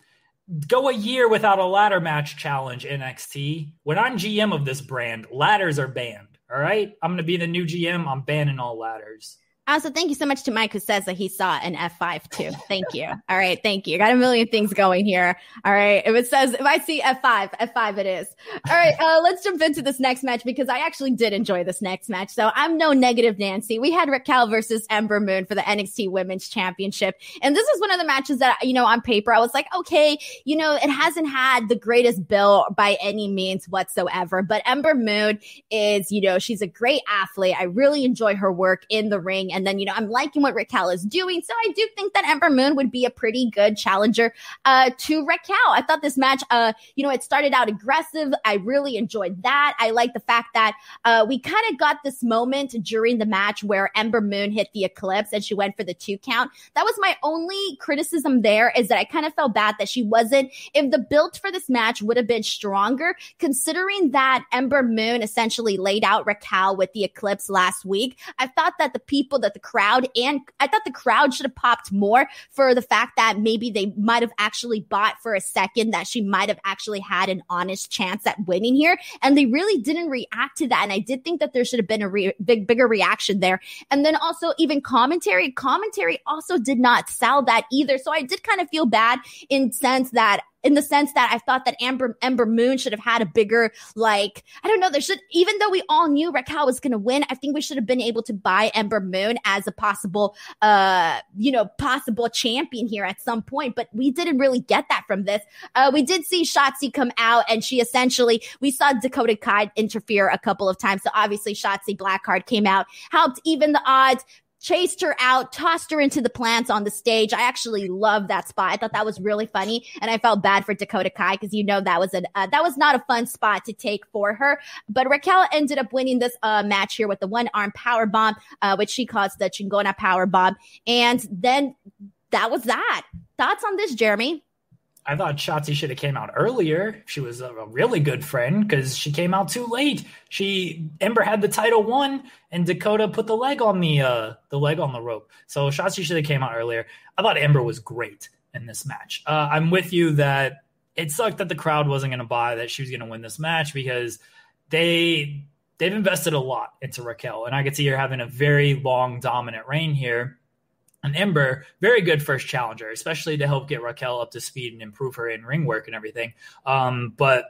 Go a year without a ladder match challenge, NXT. When I'm GM of this brand, ladders are banned. All right. I'm going to be the new GM. I'm banning all ladders. Also, thank you so much to Mike who says that he saw an F5 too. Thank you. All right. Thank you. Got a million things going here. All right. If it says, if I see F5, F5 it is. All right. Uh, let's jump into this next match because I actually did enjoy this next match. So I'm no negative Nancy. We had Raquel versus Ember Moon for the NXT Women's Championship. And this is one of the matches that, you know, on paper, I was like, okay, you know, it hasn't had the greatest bill by any means whatsoever, but Ember Moon is, you know, she's a great athlete. I really enjoy her work in the ring. And then, you know, I'm liking what Raquel is doing. So I do think that Ember Moon would be a pretty good challenger uh, to Raquel. I thought this match, uh, you know, it started out aggressive. I really enjoyed that. I like the fact that uh, we kind of got this moment during the match where Ember Moon hit the eclipse and she went for the two count. That was my only criticism there is that I kind of felt bad that she wasn't, if the build for this match would have been stronger, considering that Ember Moon essentially laid out Raquel with the eclipse last week. I thought that the people that the crowd and I thought the crowd should have popped more for the fact that maybe they might have actually bought for a second that she might have actually had an honest chance at winning here. And they really didn't react to that. And I did think that there should have been a re- big, bigger reaction there. And then also even commentary, commentary also did not sell that either. So I did kind of feel bad in sense that in the sense that I thought that Amber Ember Moon should have had a bigger like I don't know there should even though we all knew Raquel was going to win I think we should have been able to buy Ember Moon as a possible uh you know possible champion here at some point but we didn't really get that from this. Uh we did see Shotzi come out and she essentially we saw Dakota Kai interfere a couple of times so obviously Shotzi Blackheart came out helped even the odds chased her out, tossed her into the plants on the stage. I actually love that spot. I thought that was really funny, and I felt bad for Dakota Kai because you know that was a uh, that was not a fun spot to take for her. But Raquel ended up winning this uh, match here with the one arm power bomb, uh, which she calls the Chingona power bomb, and then that was that. Thoughts on this, Jeremy? I thought Shotzi should have came out earlier. She was a really good friend because she came out too late. She Ember had the title won, and Dakota put the leg on the uh, the leg on the rope. So Shotzi should have came out earlier. I thought Ember was great in this match. Uh, I'm with you that it sucked that the crowd wasn't going to buy that she was going to win this match because they they've invested a lot into Raquel, and I could see her having a very long dominant reign here and Ember, very good first challenger, especially to help get Raquel up to speed and improve her in ring work and everything. Um, but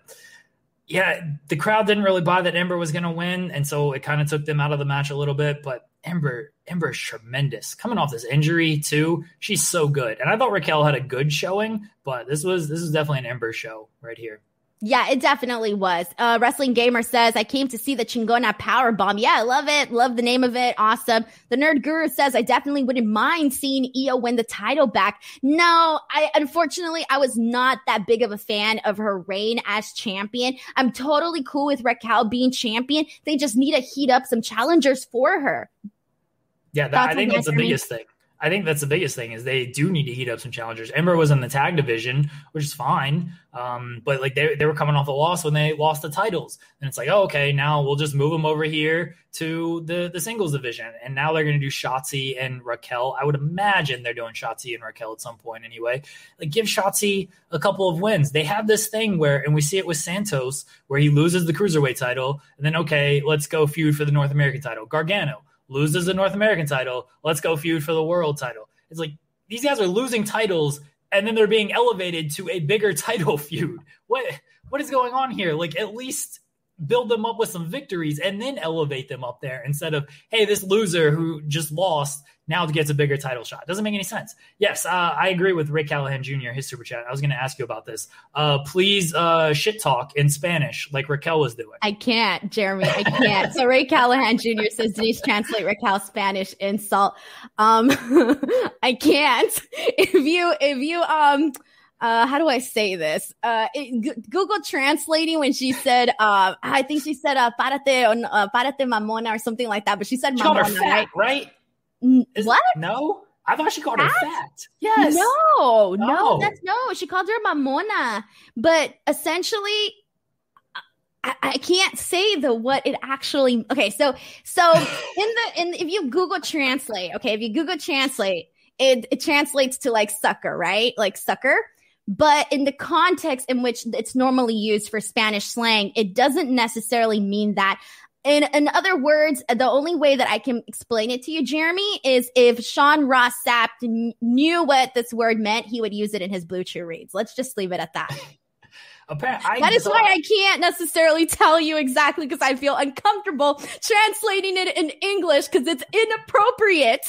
yeah, the crowd didn't really buy that Ember was going to win, and so it kind of took them out of the match a little bit. But Ember, Ember is tremendous. Coming off this injury too, she's so good. And I thought Raquel had a good showing, but this was this is definitely an Ember show right here. Yeah, it definitely was. Uh, Wrestling Gamer says, I came to see the Chingona Power Bomb. Yeah, I love it. Love the name of it. Awesome. The Nerd Guru says, I definitely wouldn't mind seeing Io win the title back. No, I, unfortunately, I was not that big of a fan of her reign as champion. I'm totally cool with Raquel being champion. They just need to heat up some challengers for her. Yeah, that, I think that's the biggest thing. I think that's the biggest thing is they do need to heat up some challengers. Ember was in the tag division, which is fine, um, but like they, they were coming off a loss when they lost the titles, and it's like, oh, okay, now we'll just move them over here to the the singles division, and now they're going to do Shotzi and Raquel. I would imagine they're doing Shotzi and Raquel at some point anyway. Like give Shotzi a couple of wins. They have this thing where, and we see it with Santos, where he loses the cruiserweight title, and then okay, let's go feud for the North American title. Gargano loses the North American title. Let's go feud for the world title. It's like these guys are losing titles and then they're being elevated to a bigger title feud. What what is going on here? Like at least build them up with some victories and then elevate them up there instead of hey this loser who just lost now it gets a bigger title shot. Doesn't make any sense. Yes uh, i agree with rick callahan jr his super chat. I was going to ask you about this. Uh, please uh, shit talk in spanish like raquel was doing. I can't jeremy. I can't. So rick callahan jr says denise translate raquel's spanish insult. Um i can't. If you if you um uh, how do I say this? Uh, it, G- Google translating when she said, uh, I think she said, uh, párate, or, uh, párate mamona or something like that, but she said she mamona, right? right? Is, what? No, I thought she called fat? her fat. Yes. No, no, no, that's no. She called her mamona, but essentially, I, I, can't say the what it actually. Okay, so so in the in if you Google Translate, okay, if you Google Translate, it, it translates to like sucker, right? Like sucker. But in the context in which it's normally used for Spanish slang, it doesn't necessarily mean that. In, in other words, the only way that I can explain it to you, Jeremy, is if Sean Ross Sapp knew what this word meant, he would use it in his Blue Chew reads. Let's just leave it at that. Apparently, that is why I can't necessarily tell you exactly because I feel uncomfortable translating it in English because it's inappropriate.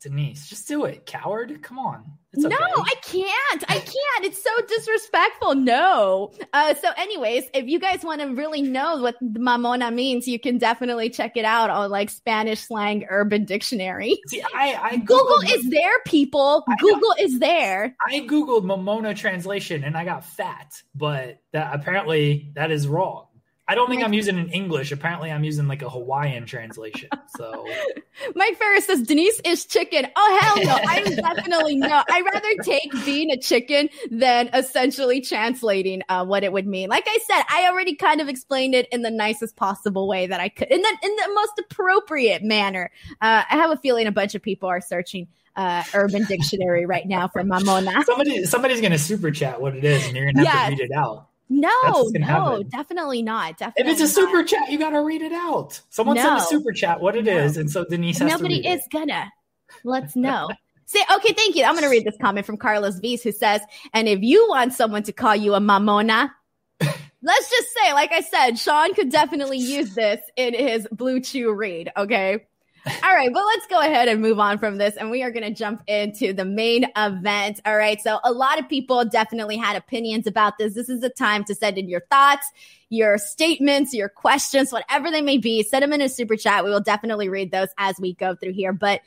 Denise, just do it, coward. Come on. Okay. No, I can't. I can't. It's so disrespectful. No. Uh, so, anyways, if you guys want to really know what mamona means, you can definitely check it out on like Spanish slang urban dictionary. See, I, I Google is there, people. Google is there. I googled mamona translation and I got fat, but that apparently that is wrong. I don't think Mike, I'm using in English. Apparently, I'm using like a Hawaiian translation. So, Mike Ferris says Denise is chicken. Oh hell no! I'm definitely no. I rather take being a chicken than essentially translating uh, what it would mean. Like I said, I already kind of explained it in the nicest possible way that I could, in the in the most appropriate manner. Uh, I have a feeling a bunch of people are searching uh, Urban Dictionary right now for Mamona. Somebody, somebody's going to super chat what it is, and you're going to have to read it out. No, no, happen. definitely not. Definitely. If it's a super not. chat, you got to read it out. Someone no. send a super chat what it no. is, and so Denise Nobody is it. gonna. Let's know. Say, okay, thank you. I'm going to read this comment from Carlos V's who says, and if you want someone to call you a mamona, let's just say, like I said, Sean could definitely use this in his Blue Chew read. Okay. All right, but let's go ahead and move on from this. And we are going to jump into the main event. All right. So, a lot of people definitely had opinions about this. This is the time to send in your thoughts, your statements, your questions, whatever they may be. Send them in a super chat. We will definitely read those as we go through here. But,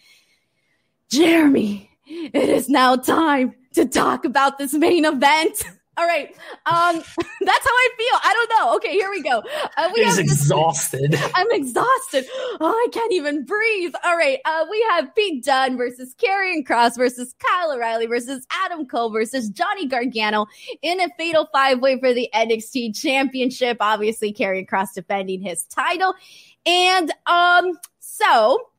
Jeremy, it is now time to talk about this main event. All right. Um, that's how I feel. I don't know. Okay, here we go. Uh, we He's exhausted. I'm exhausted. Oh, I can't even breathe. All right. Uh, we have Pete Dunne versus Karrion Kross versus Kyle O'Reilly versus Adam Cole versus Johnny Gargano in a fatal five way for the NXT Championship. Obviously, Karrion Kross defending his title. And um, so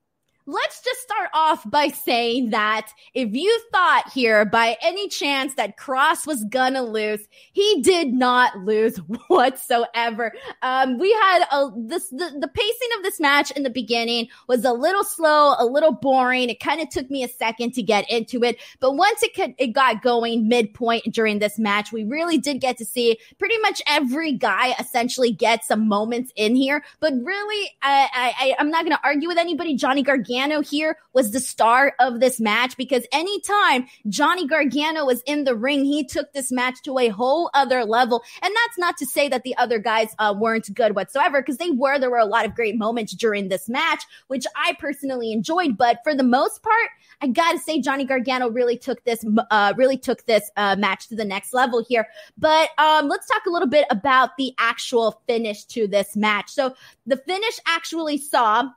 let's just start off by saying that if you thought here by any chance that Kross was gonna lose, he did not lose whatsoever. Um, we had a, this, the, the pacing of this match in the beginning was a little slow, a little boring. It kind of took me a second to get into it, but once it could, it got going midpoint during this match, we really did get to see pretty much every guy essentially get some moments in here. But really, I, I, I'm not gonna argue with anybody. Johnny Gargano Gargano here was the star of this match because anytime Johnny Gargano was in the ring, he took this match to a whole other level. And that's not to say that the other guys uh, weren't good whatsoever because they were. There were a lot of great moments during this match, which I personally enjoyed. But for the most part, I gotta say Johnny Gargano really took this, uh, really took this uh, match to the next level here. But um, let's talk a little bit about the actual finish to this match. So the finish actually saw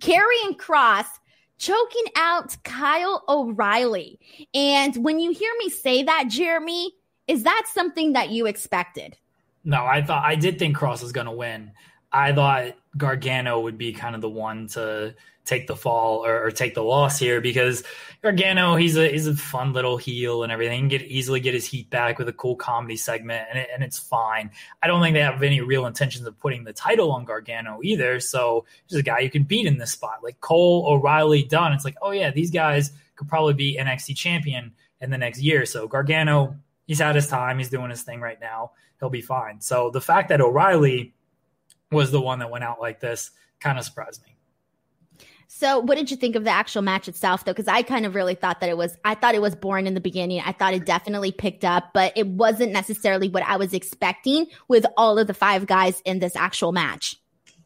Karrion Kross choking out Kyle O'Reilly. And when you hear me say that, Jeremy, is that something that you expected? No, I thought I did think Kross was going to win. I thought Gargano would be kind of the one to take the fall or, or, take the loss here because Gargano oh, he's a he's a fun little heel and everything. He can get easily get his heat back with a cool comedy segment and it, and it's fine. I don't think they have any real intentions of putting the title on Gargano either. So he's a guy you can beat in this spot like Cole O'Reilly Dunne. It's like oh yeah these guys could probably be NXT champion in the next year. So Gargano he's had his time. He's doing his thing right now. He'll be fine. So the fact that O'Reilly was the one that went out like this kind of surprised me. So, what did you think of the actual match itself, though? Because I kind of really thought that it was, I thought it was boring in the beginning. I thought it definitely picked up, but it wasn't necessarily what I was expecting with all of the five guys in this actual match.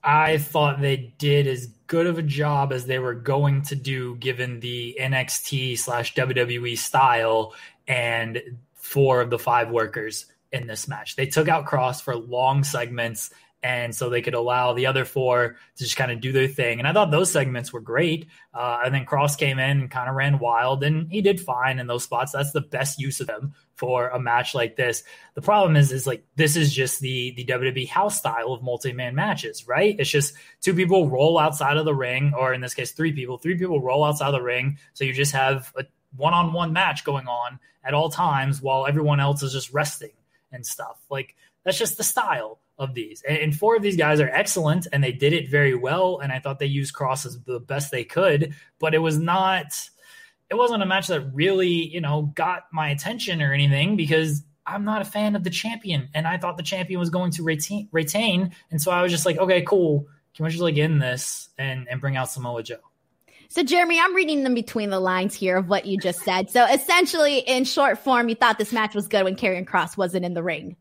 I thought they did as good of a job as they were going to do given the NXT slash WWE style and four of the five workers in this match. They took out Kross for long segments and so they could allow the other four to just kind of do their thing. And I thought those segments were great. Uh, and then Kross came in and kind of ran wild, and he did fine in those spots. That's the best use of them for a match like this. The problem is, is like this is just the the WWE house style of multi man matches, right? It's just two people roll outside of the ring, or in this case, three people. Three people roll outside of the ring, so you just have a one on one match going on at all times while everyone else is just resting and stuff. Like that's just the style of these. And, four of these guys are excellent and they did it very well. And I thought they used crosses the best they could, but it was not, it wasn't a match that really, you know, got my attention or anything because I'm not a fan of the champion. And I thought the champion was going to retain, retain. And so I was just like, okay, cool. Can we just like end this and, and bring out Samoa Joe? So, Jeremy, I'm reading them between the lines here of what you just said. So, essentially, in short form, you thought this match was good when Karrion Kross wasn't in the ring.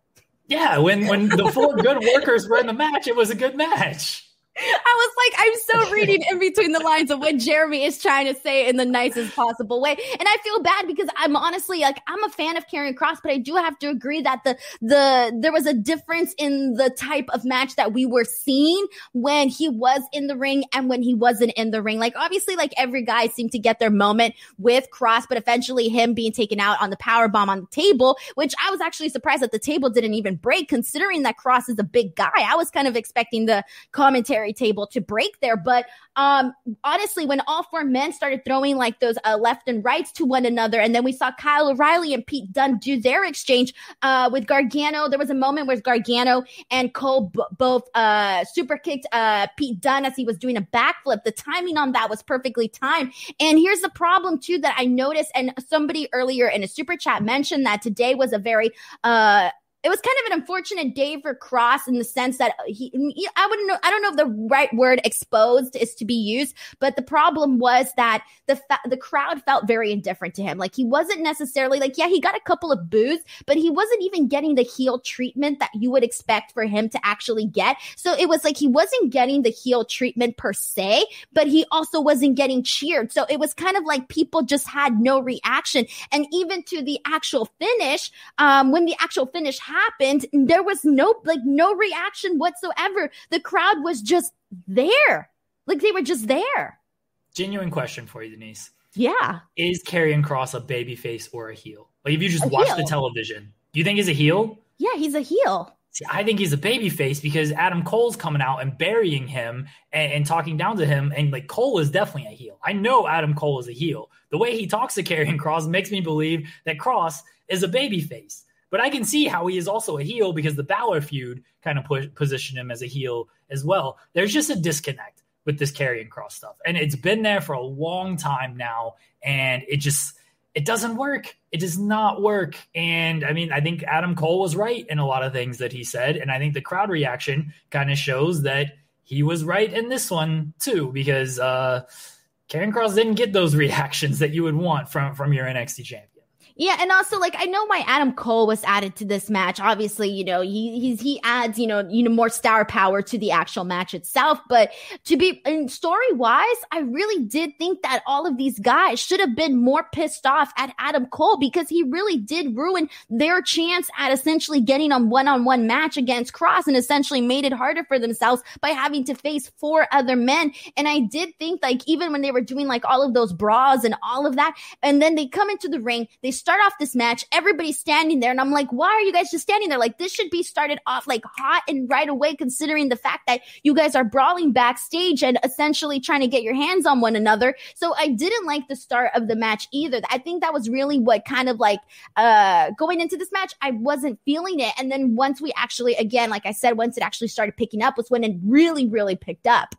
Yeah, when when the four good workers were in the match, it was a good match. I was like, I'm so reading in between the lines of what Jeremy is trying to say in the nicest possible way. And I feel bad because I'm honestly like, I'm a fan of Karrion Kross, but I do have to agree that the, the, there was a difference in the type of match that we were seeing when he was in the ring and when he wasn't in the ring. Like, obviously, like every guy seemed to get their moment with Kross, but eventually him being taken out on the power bomb on the table, which I was actually surprised that the table didn't even break considering that Kross is a big guy. I was kind of expecting the commentary table to break there. But um, honestly, when all four men started throwing like those uh, left and rights to one another, and then we saw Kyle O'Reilly and Pete Dunne do their exchange uh, with Gargano. There was a moment where Gargano and Cole b- both uh, super kicked uh, Pete Dunne as he was doing a backflip. The timing on that was perfectly timed. And here's the problem too that I noticed, and somebody earlier in a super chat mentioned that today was a very uh it was kind of an unfortunate day for Kross in the sense that he, I wouldn't know, I don't know if the right word exposed is to be used, but the problem was that the fa- the crowd felt very indifferent to him. Like he wasn't necessarily like, yeah, he got a couple of boos, but he wasn't even getting the heel treatment that you would expect for him to actually get. So it was like he wasn't getting the heel treatment per se, but he also wasn't getting cheered. So it was kind of like people just had no reaction. And even to the actual finish, um, when the actual finish happened, there was no like no reaction whatsoever. The crowd was just there. Like they were just there. Genuine question for you, Denise. Yeah. Is Karrion Kross a baby face or a heel? Like if you just a watch heel. the television, do you think he's a heel? Yeah, he's a heel. See, I think he's a baby face because Adam Cole's coming out and burying him and, and, talking down to him. And like Cole is definitely a heel. I know Adam Cole is a heel. The way he talks to Karrion Kross makes me believe that Kross is a baby face. But I can see how he is also a heel because the Balor feud kind of push, position him as a heel as well. There's just a disconnect with this Karrion Kross stuff. And it's been there for a long time now. And it just it doesn't work. It does not work. And I mean, I think Adam Cole was right in a lot of things that he said. And I think the crowd reaction kind of shows that he was right in this one too, because uh Karrion Kross didn't get those reactions that you would want from from your NXT champion. Yeah, and also like I know why Adam Cole was added to this match. Obviously, you know, he he adds, you know, you know, more star power to the actual match itself. But to be in story wise, I really did think that all of these guys should have been more pissed off at Adam Cole because he really did ruin their chance at essentially getting a one-on-one match against Kross and essentially made it harder for themselves by having to face four other men. And I did think like even when they were doing like all of those bras and all of that, and then they come into the ring, they start off this match, everybody's standing there, and I'm like, why are you guys just standing there? Like, this should be started off like hot and right away, considering the fact that you guys are brawling backstage and essentially trying to get your hands on one another. So I didn't like the start of the match either. I think that was really what kind of like uh going into this match, I wasn't feeling it. And then once we actually, again, like I said, once it actually started picking up was when it really, really picked up.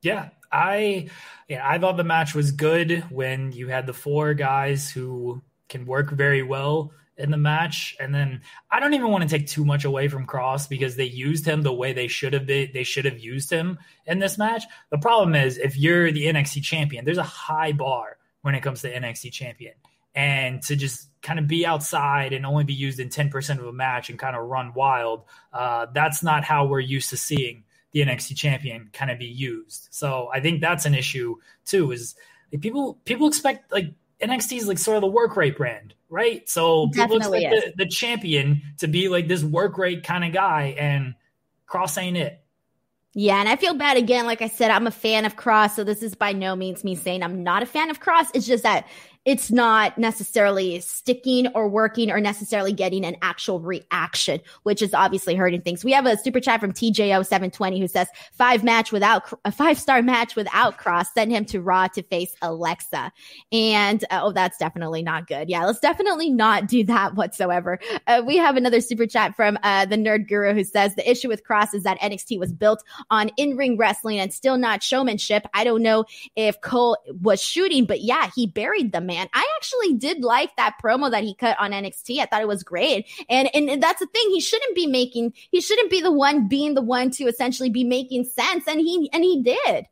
Yeah, I yeah, I thought the match was good when you had the four guys who can work very well in the match. And then I don't even want to take too much away from Kross because they used him the way they should have been. They should have used him in this match. The problem is if you're the NXT champion, there's a high bar when it comes to NXT champion. And to just kind of be outside and only be used in 10% of a match and kind of run wild, uh, that's not how we're used to seeing the NXT champion kind of be used. So I think that's an issue too. Is like people people expect like NXT is like sort of the work rate brand, right? So people expect the, the, champion to be like this work rate kind of guy, and Kross ain't it. Yeah, and I feel bad again. Like I said, I'm a fan of Kross, so this is by no means me saying I'm not a fan of Kross. It's just that it's not necessarily sticking or working or necessarily getting an actual reaction, which is obviously hurting things. We have a super chat from TJO720 who says five match without a five star match without Kross. Send him to Raw to face Alexa. And uh, oh, that's definitely not good. Yeah, let's definitely not do that whatsoever. Uh, we have another super chat from uh, the Nerd Guru who says the issue with Kross is that NXT was built on in ring wrestling and still not showmanship. I don't know if Cole was shooting, but yeah, he buried the man man. I actually did like that promo that he cut on NXT. I thought it was great. And, and, that's the thing. He shouldn't be making, he shouldn't be the one being the one to essentially be making sense. And he, and he did.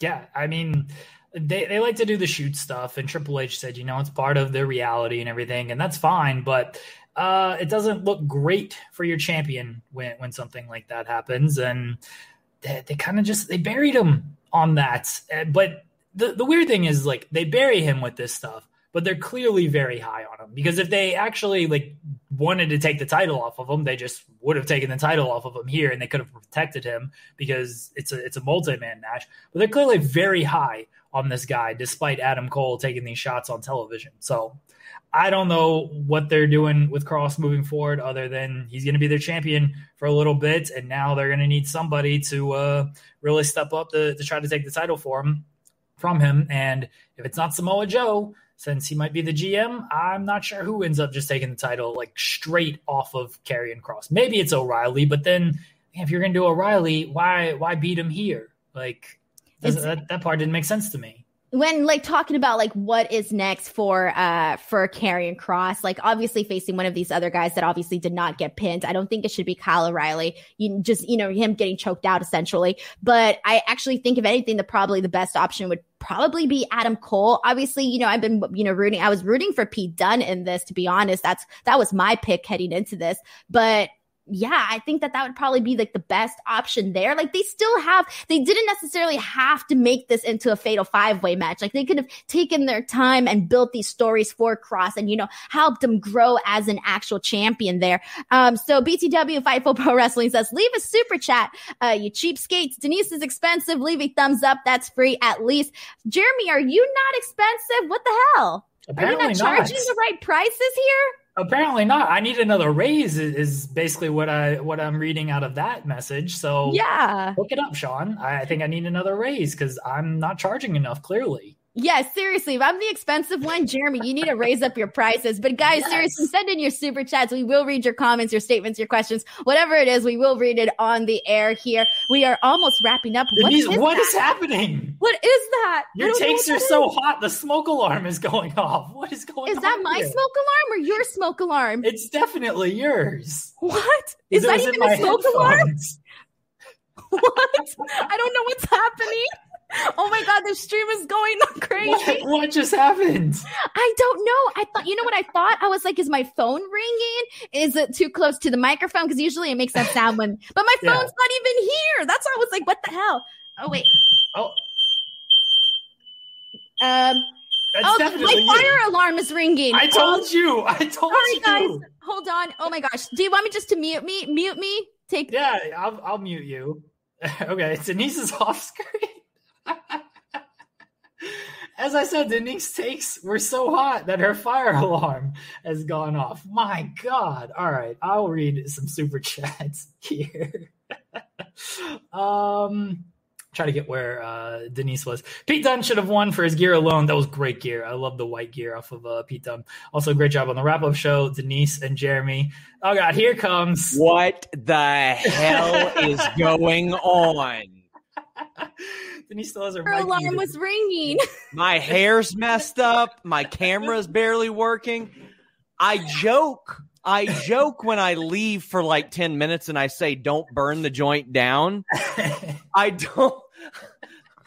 Yeah. I mean, they, they like to do the shoot stuff and Triple H said, you know, it's part of their reality and everything. And that's fine. But, uh, it doesn't look great for your champion when, when something like that happens. And they, they kind of just, they buried him on that. Uh, but the, the weird thing is like they bury him with this stuff, but they're clearly very high on him because if they actually like wanted to take the title off of him, they just would have taken the title off of him here and they could have protected him because it's a it's a multi-man match. But they're clearly very high on this guy despite Adam Cole taking these shots on television. So I don't know what they're doing with Kross moving forward, other than he's going to be their champion for a little bit, and now they're going to need somebody to uh, really step up to, to try to take the title for him from him. And if it's not Samoa Joe, since he might be the GM, I'm not sure who ends up just taking the title like straight off of Karrion Kross. Maybe it's O'Reilly, but then if you're going to do O'Reilly, why why beat him here? Like that, that part didn't make sense to me. When like talking about like what is next for uh for Karrion Kross, like obviously facing one of these other guys that obviously did not get pinned. I don't think it should be Kyle O'Reilly. You just you know him getting choked out essentially. But I actually think if anything, the probably the best option would probably be Adam Cole. Obviously, you know I've been you know rooting. I was rooting for Pete Dunne in this. To be honest, that's that was my pick heading into this. But yeah, I think that that would probably be like the best option there. Like they still have, they didn't necessarily have to make this into a fatal five way match. Like they could have taken their time and built these stories for Kross and, you know, helped him grow as an actual champion there. Um, so BTW Fightful Pro Wrestling says, leave a super chat. Uh, you cheapskates. Denise is expensive. Leave a thumbs up. That's free at least. Jeremy, are you not expensive? What the hell? Apparently are you not charging the right prices here? Apparently not. I need another raise is basically what I what I'm reading out of that message. So yeah, look it up, Sean. I think I need another raise because I'm not charging enough. Clearly. Yeah, seriously. If I'm the expensive one, Jeremy, you need to raise up your prices. But guys, yes. seriously, send in your super chats. We will read your comments, your statements, your questions, whatever it is. We will read it on the air here. We are almost wrapping up. Denise, what is happening? What is that? Your takes are so is. hot. The smoke alarm is going off. What is going is on? Is that my here? smoke alarm or your smoke alarm? It's definitely yours. What? Is that even a smoke headphones. alarm? what? I don't know what's happening. Oh my god, the stream is going crazy. What, what, just happened? I don't know. I thought you know what I thought? I was like, is my phone ringing? Is it too close to the microphone? Because usually it makes that sound when but my phone's yeah. not even here. That's why I was like, what the hell? Oh wait. Oh. Um That's oh, my fire you. alarm is ringing. I told um, you. I told sorry, you. guys. Hold on. Oh my gosh. Do you want me just to mute me? Mute me? Take Yeah, I'll I'll mute you. okay, Denise is off screen. As I said, Denise takes were so hot that her fire alarm has gone off. My God. All right. I'll read some super chats here. um try to get where uh, Denise was. Pete Dunne should have won for his gear alone. That was great gear. I love the white gear off of uh, Pete Dunne. Also, great job on the wrap up show, Denise and Jeremy. Oh God, here comes. What the hell is going on? Denise still has her, her alarm was ringing. My hair's messed up. My camera's barely working. I joke. I joke when I leave for like 10 minutes and I say, don't burn the joint down. I don't.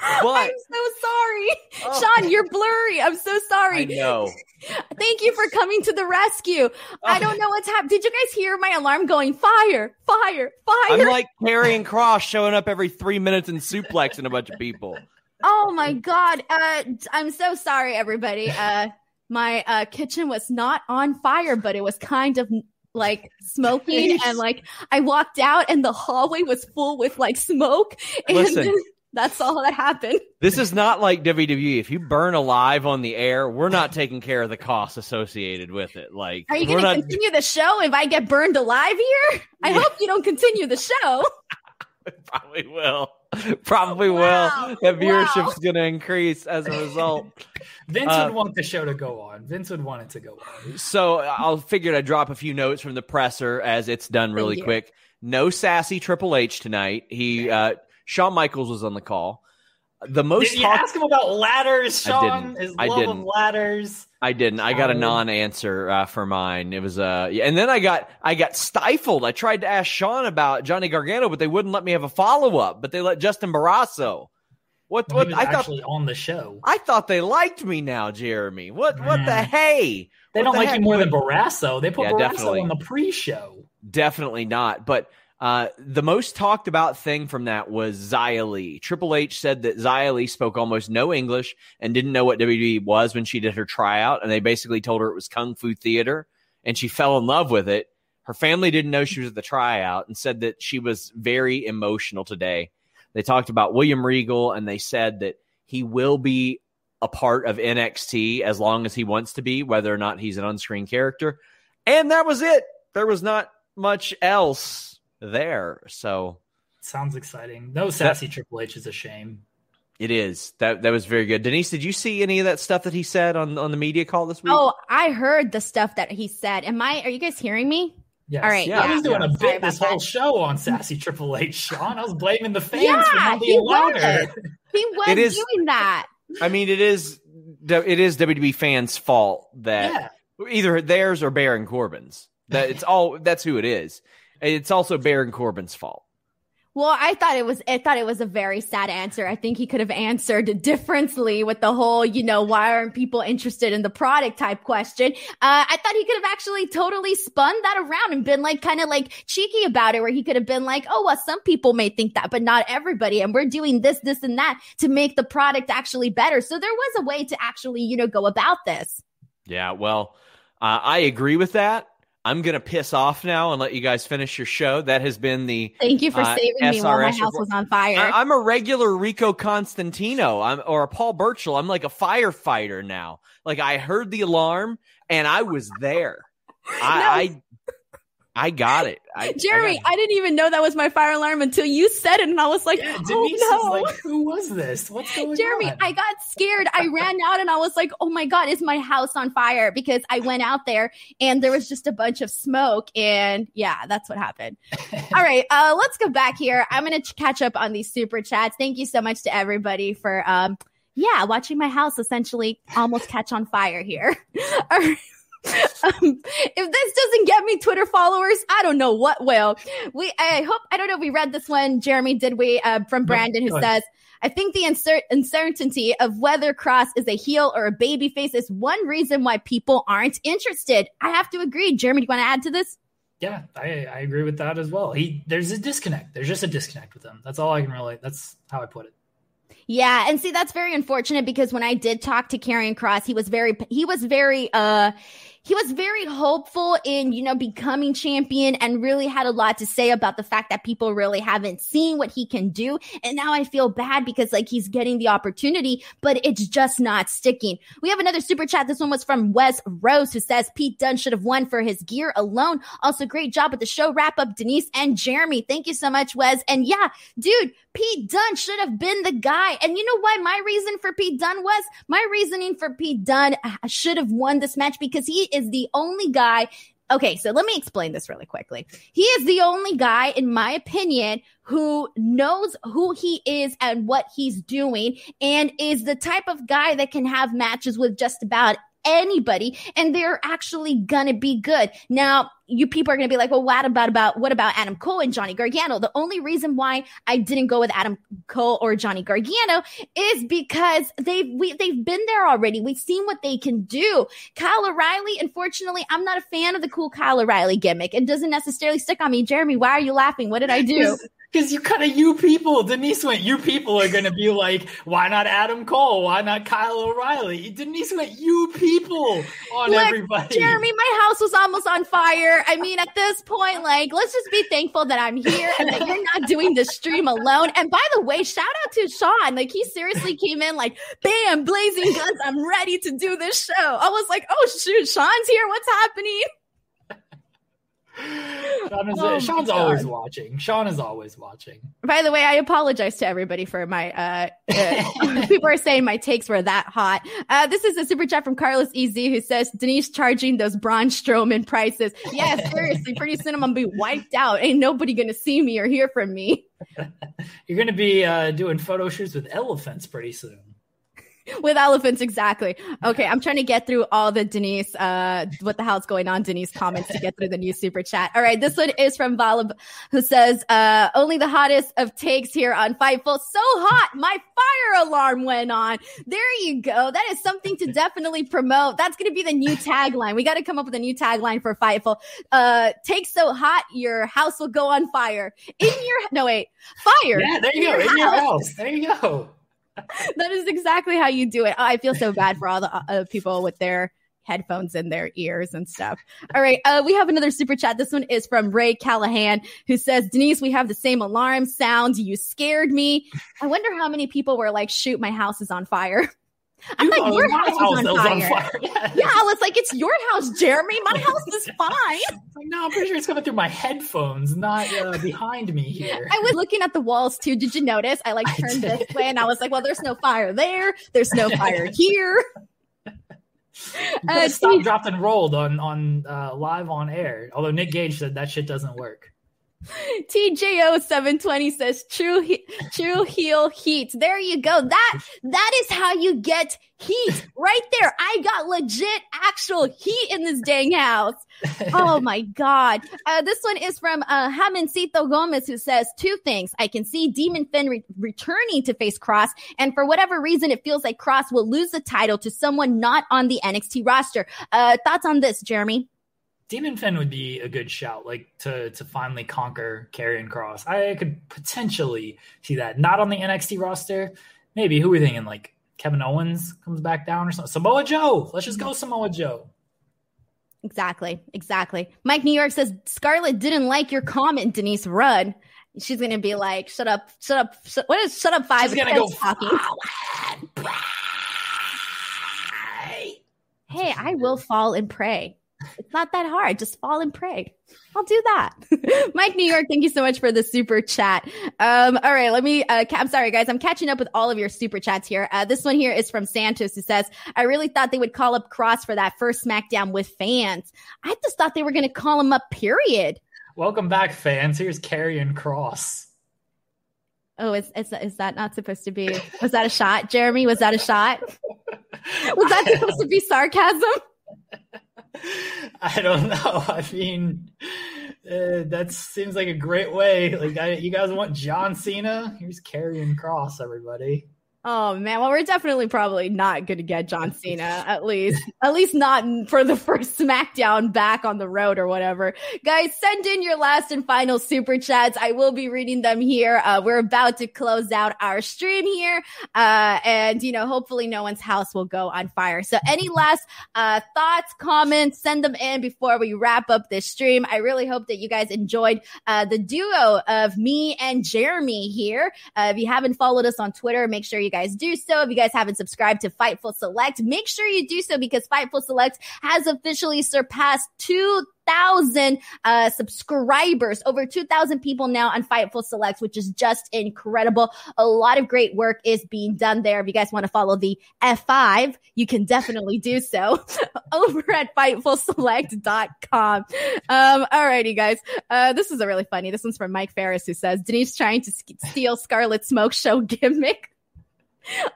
But, I'm so sorry. Oh. Sean, you're blurry. I'm so sorry. I know. Thank you for coming to the rescue. Oh. I don't know what's happening. Did you guys hear my alarm going fire, fire, fire? I'm like Karrion Kross showing up every three minutes and suplexing a bunch of people. Oh my God. Uh, I'm so sorry, everybody. Uh, my uh, kitchen was not on fire, but it was kind of like smoking and like I walked out and the hallway was full with like smoke and Listen, that's all that happened. This is not like WWE. If you burn alive on the air, we're not taking care of the costs associated with it. Like, are you going to not... continue the show if I get burned alive here? I yeah. hope you don't continue the show. Probably will. Probably wow. will. The viewership's wow. going to increase as a result. Vince uh, would want the show to go on. Vince would want it to go on. So I'll figure I'd drop a few notes from the presser as it's done really quick. No sassy Triple H tonight. He uh, Shawn Michaels was on the call. The most Did you talk- ask him about ladders, Sean? I didn't. His I love didn't. of ladders. I didn't. I got a non-answer uh, for mine. It was uh, yeah, and then I got I got stifled. I tried to ask Shawn about Johnny Gargano, but they wouldn't let me have a follow up. But they let Justin Barrasso. What? Well, what? I thought actually on the show. I thought they liked me now, Jeremy. What? What the mm. hey? They what don't the like heck? you more than Barrasso. They put Yeah, Barrasso definitely. on the pre-show. Definitely not. But uh, the most talked about thing from that was Xia Li. Triple H said that Xia Li spoke almost no English and didn't know what WWE was when she did her tryout. And they basically told her it was Kung Fu Theater and she fell in love with it. Her family didn't know she was at the tryout and said that she was very emotional today. They talked about William Regal and they said that he will be a part of NXT as long as he wants to be, whether or not he's an on screen character. And that was it. There was not much else there. So Sounds exciting. No sassy Triple H is a shame. it is. That that was very good. Denise, did you see any of that stuff that he said on, on the media call this week? Oh, I heard the stuff that he said. Am I? Are you guys hearing me? Yes. All right, Yeah, I yeah. was doing a bit this whole that. show on sassy Triple H, Sean. I was blaming the fans Yeah, for not he being was. louder. He was It is- doing that. I mean, it is it is WWE fans' fault that yeah. either theirs or Baron Corbin's. That it's all that's who it is. It's also Baron Corbin's fault. Well, I thought it was I thought it was a very sad answer. I think he could have answered differently with the whole, you know, why aren't people interested in the product type question. Uh, I thought he could have actually totally spun that around and been like kind of like cheeky about it, where he could have been like, oh, well, some people may think that, but not everybody. And we're doing this, this, and that to make the product actually better. So there was a way to actually, you know, go about this. Yeah, well, uh, I agree with that. I'm gonna piss off now and let you guys finish your show. That has been the thank you for uh, saving SRS me while my house report. was on fire. I, am a regular Rico Constantino. I'm or a Paul Burchill. I'm like a firefighter now. Like I heard the alarm and I was there. I, no. I I got it. I, Jeremy, I, I, didn't even know that was my fire alarm until you said it, and I was like, yeah, "Oh no!" Like, Who was this? What's going Jeremy, on? Jeremy, I got scared. I ran out, and I was like, "Oh my god, is my house on fire?" Because I went out there, and there was just a bunch of smoke, and yeah, that's what happened. All right, uh, let's go back here. I'm gonna ch- catch up on these super chats. Thank you so much to everybody for, um, yeah, watching my house essentially almost catch on fire here. All right. Um, if this doesn't get me Twitter followers, I don't know what will. We, I hope, I don't know if we read this one, Jeremy, did we, uh, from Brandon, who says, I think the insert- uncertainty of whether Kross is a heel or a baby face is one reason why people aren't interested. I have to agree. Jeremy, do you want to add to this? Yeah, I, I agree with that as well. He there's a disconnect. There's just a disconnect with him. That's all I can really. That's how I put it. Yeah, and see that's very unfortunate because when I did talk to Karrion Kross, he was very he was very uh he was very hopeful in, you know, becoming champion and really had a lot to say about the fact that people really haven't seen what he can do. And now I feel bad because like he's getting the opportunity, but it's just not sticking. We have another super chat. This one was from Wes Rose who says Pete Dunne should have won for his gear alone. Also great job with the show wrap up, Denise and Jeremy. Thank you so much, Wes. And yeah, dude, Pete Dunne should have been the guy. And you know why my reason for Pete Dunne was? My reasoning for Pete Dunne uh, should have won this match because he is the only guy. Okay, so let me explain this really quickly. He is the only guy, in my opinion, who knows who he is and what he's doing and is the type of guy that can have matches with just about anybody and they're actually gonna be good. Now, you people are gonna be like, well, what about about what about Adam Cole and Johnny Gargano? The only reason why I didn't go with Adam Cole or Johnny Gargano is because they've we, they've been there already. We've seen what they can do. Kyle O'Reilly, unfortunately, I'm not a fan of the cool Kyle O'Reilly gimmick. It doesn't necessarily stick on me. Jeremy, why are you laughing? What did I do? Because you kind of you people. Denise went, you people are going to be like, why not Adam Cole? Why not Kyle O'Reilly? Denise went, you people on Look, everybody. Jeremy, my house was almost on fire. I mean, at this point, like, let's just be thankful that I'm here and that you're not doing the stream alone. And by the way, shout out to Shawn. Like, he seriously came in like, bam, blazing guns. I'm ready to do this show. I was like, oh, shoot, Shawn's here. What's happening? Shawn is, oh Shawn's always watching. Shawn is always watching. By the way, I apologize to everybody for my. Uh, uh, people are saying my takes were that hot. Uh, this is a super chat from Carlos Ez who says Denise charging those Braun Strowman prices. Yeah, seriously, pretty soon I'm gonna be wiped out. Ain't nobody gonna see me or hear from me. You're gonna be uh, doing photo shoots with elephants pretty soon. with elephants exactly. Okay i'm trying to get through all the denise uh what the hell's going on denise comments to get through the new super chat. All right this one is from vala who says uh only the hottest of takes here on fightful. So hot my fire alarm went on. There you go. That is something to definitely promote. That's going to be the new tagline. We got to come up with a new tagline for fightful. Uh take so hot your house will go on fire. In your no wait. Fire yeah there you go. in your house. There you go that is exactly how you do it. I feel so bad for all the uh, people with their headphones in their ears and stuff. All right. Uh, we have another super chat. This one is from Ray Callahan who says, Denise, we have the same alarm sound. You scared me. I wonder how many people were like, shoot, my house is on fire. I'm you like, your house, house is on fire. On fire. Yes. Yeah, I was like, it's your house, Jeremy. My house is fine. no, I'm pretty sure it's coming through my headphones, not uh, behind me here. I was looking at the walls too. Did you notice? I like turned I this way and I was like, well, there's no fire there. There's no fire here. Uh, stop, dropped, and rolled on on uh, live on air. Although Nick Gage said that shit doesn't work. TJO720 says true he- true heel heat. There you go. That that is how you get heat right there. I got legit actual heat in this dang house. Oh my god. Uh, this one is from uh Gomez who says two things. I can see Demon Finn re- returning to face Kross and for whatever reason it feels like Kross will lose the title to someone not on the NXT roster. Uh thoughts on this, Jeremy? Demon Finn would be a good shout, like to to finally conquer Karrion Kross. I could potentially see that. Not on the NXT roster. Maybe who are we thinking? Like Kevin Owens comes back down or something. Samoa Joe. Let's just go mm-hmm. Samoa Joe. Exactly. Exactly. Mike New York says Scarlett didn't like your comment, Denise Rudd. She's gonna be like, "Shut up, shut up, shut, what is shut up five? She's gonna go talking." Hey, I will fall and pray. It's not that hard. Just fall and pray. I'll do that. Mike New York, thank you so much for the super chat. Um, all right, let me, uh, I'm sorry guys. I'm catching up with all of your super chats here. Uh, this one here is from Santos who says, I really thought they would call up Kross for that first SmackDown with fans. I just thought they were going to call him up, period. Welcome back, fans. Here's Karrion Kross. Oh, is, is, is that not supposed to be? Was that a shot, Jeremy? Was that a shot? Was that supposed to be sarcasm? I don't know. I mean, uh, that seems like a great way. Like, I, you guys want John Cena? Here's Karrion Kross, everybody. Oh man, well we're definitely probably not going to get John Cena at least, at least not for the first SmackDown back on the road or whatever. Guys, send in your last and final super chats. I will be reading them here. Uh, we're about to close out our stream here, uh, and you know, hopefully, no one's house will go on fire. So, any last uh, thoughts, comments, send them in before we wrap up this stream. I really hope that you guys enjoyed uh, the duo of me and Jeremy here. Uh, if you haven't followed us on Twitter, make sure you guys do so. If you guys haven't subscribed to Fightful Select, make sure you do so because Fightful Select has officially surpassed 2,000 uh, subscribers, over 2,000 people now on Fightful Select, which is just incredible. A lot of great work is being done there. If you guys want to follow the F5, you can definitely do so over at FightfulSelect.com. Um, alrighty, guys. Uh, this is a really funny. This one's from Mike Ferris who says Denise trying to steal Scarlett Smoke Show gimmick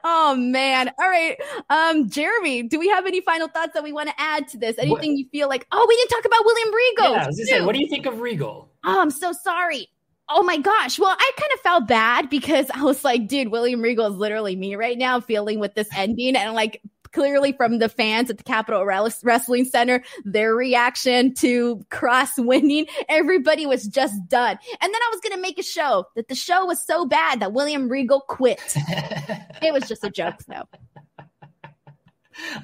oh man. All right. Um, Jeremy, do we have any final thoughts that we want to add to this? Anything what? you feel like, oh, we didn't talk about William Regal. Yeah, I was what do you think of Regal? Oh, I'm so sorry. Oh my gosh. Well, I kind of felt bad because I was like, dude, William Regal is literally me right now feeling with this ending and like clearly from the fans at the Capitol Wrestling Center, their reaction to Kross winning, everybody was just done. And then I was going to make a show that the show was so bad that William Regal quit. it was just a joke, though.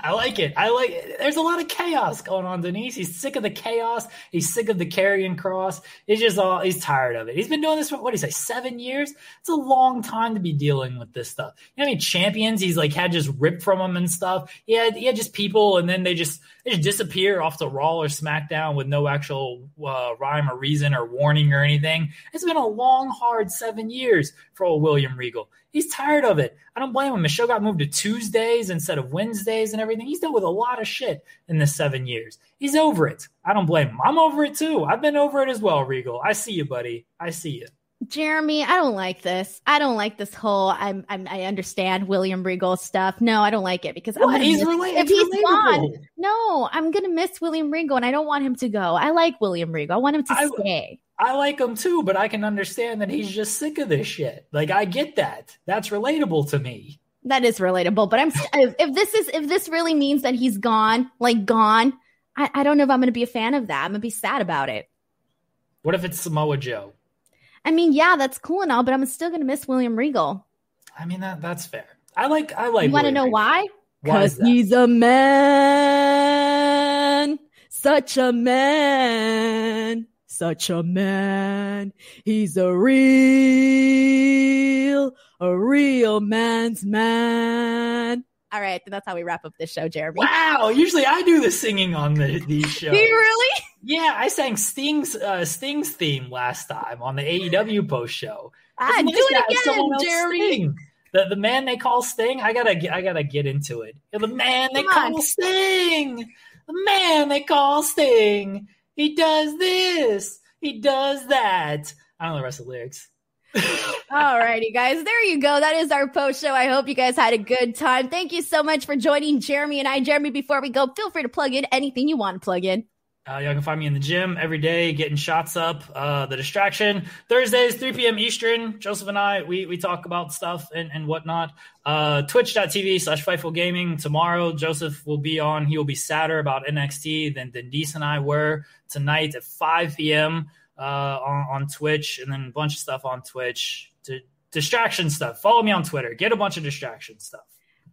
I like it. I like it. There's a lot of chaos going on, Denise. He's sick of the chaos. He's sick of the Karrion Kross. He's just all he's tired of it. He's been doing this for what do you say, seven years? It's a long time to be dealing with this stuff. You know I mean? Champions he's like had just ripped from him and stuff. He had he had just people and then they just they just disappear off the Raw or SmackDown with no actual uh, rhyme or reason or warning or anything. It's been a long, hard seven years for old William Regal. He's tired of it. I don't blame him. The show got moved to Tuesdays instead of Wednesdays and everything. He's dealt with a lot of shit in the seven years. He's over it. I don't blame him. I'm over it too. I've been over it as well, Regal. I see you, buddy. I see you. Jeremy, I don't like this. I don't like this whole. I'm, I'm i understand William Regal stuff. No, I don't like it because what? I'm he's miss, related. If he's relatable. gone, no, I'm gonna miss William Regal, and I don't want him to go. I like William Regal. I want him to I, stay. I like him too, but I can understand that he's just sick of this shit. Like I get that. That's relatable to me. That is relatable, but I'm if, if this is if this really means that he's gone, like gone, I, I don't know if I'm going to be a fan of that. I'm going to be sad about it. What if it's Samoa Joe? I mean, yeah, that's cool and all, but I'm still going to miss William Regal. I mean that that's fair. I like I like. You want to know Regal. why? Because he's a man, such a man such a man. He's a real, a real man's man. All right, then that's how we wrap up this show, Jeremy. Wow, usually I do the singing on the, these shows. Do you really? Yeah, I sang Sting's uh, Sting's theme last time on the AEW post show. Ah, do it again, Jeremy. Sting. The the man they call Sting, I gotta I gotta get into it. The man they Come call on. Sting, the man they call Sting. He does this. he does that. I don't know the rest of the lyrics. All righty, guys. There you go. That is our post show. I hope you guys had a good time. Thank you so much for joining Jeremy and I. Jeremy, before we go, feel free to plug in anything you want to plug in. Uh, y'all can find me in the gym every day, getting shots up. Uh, the distraction Thursdays, 3 p.m. Eastern. Joseph and I, we we talk about stuff and, and whatnot. Uh, Twitch.tv slash Fightful Gaming. Tomorrow, Joseph will be on. He will be sadder about NXT than, than and I were tonight at 5 p.m. Uh, on, on Twitch, and then a bunch of stuff on Twitch. To, distraction stuff. Follow me on Twitter. Get a bunch of distraction stuff.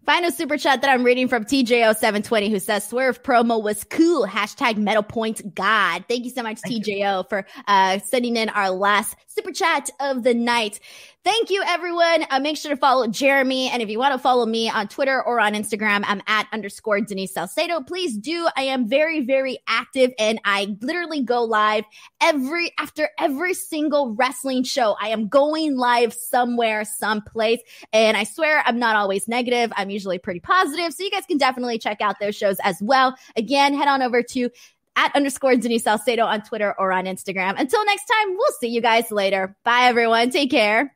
Final super chat that I'm reading from TJO720 who says Swerve promo was cool. Hashtag metal point God. Thank you so much, Thank TJO, you. for uh, sending in our last super chat of the night. Thank you, everyone. Uh, make sure to follow Jeremy. And if you want to follow me on Twitter or on Instagram, I'm at underscore Denise Salcedo. Please do. I am very, very active and I literally go live every, after every single wrestling show. I am going live somewhere, someplace. And I swear I'm not always negative. I'm usually pretty positive. So you guys can definitely check out those shows as well. Again, head on over to at underscore Denise Salcedo on Twitter or on Instagram. Until next time, we'll see you guys later. Bye, everyone. Take care.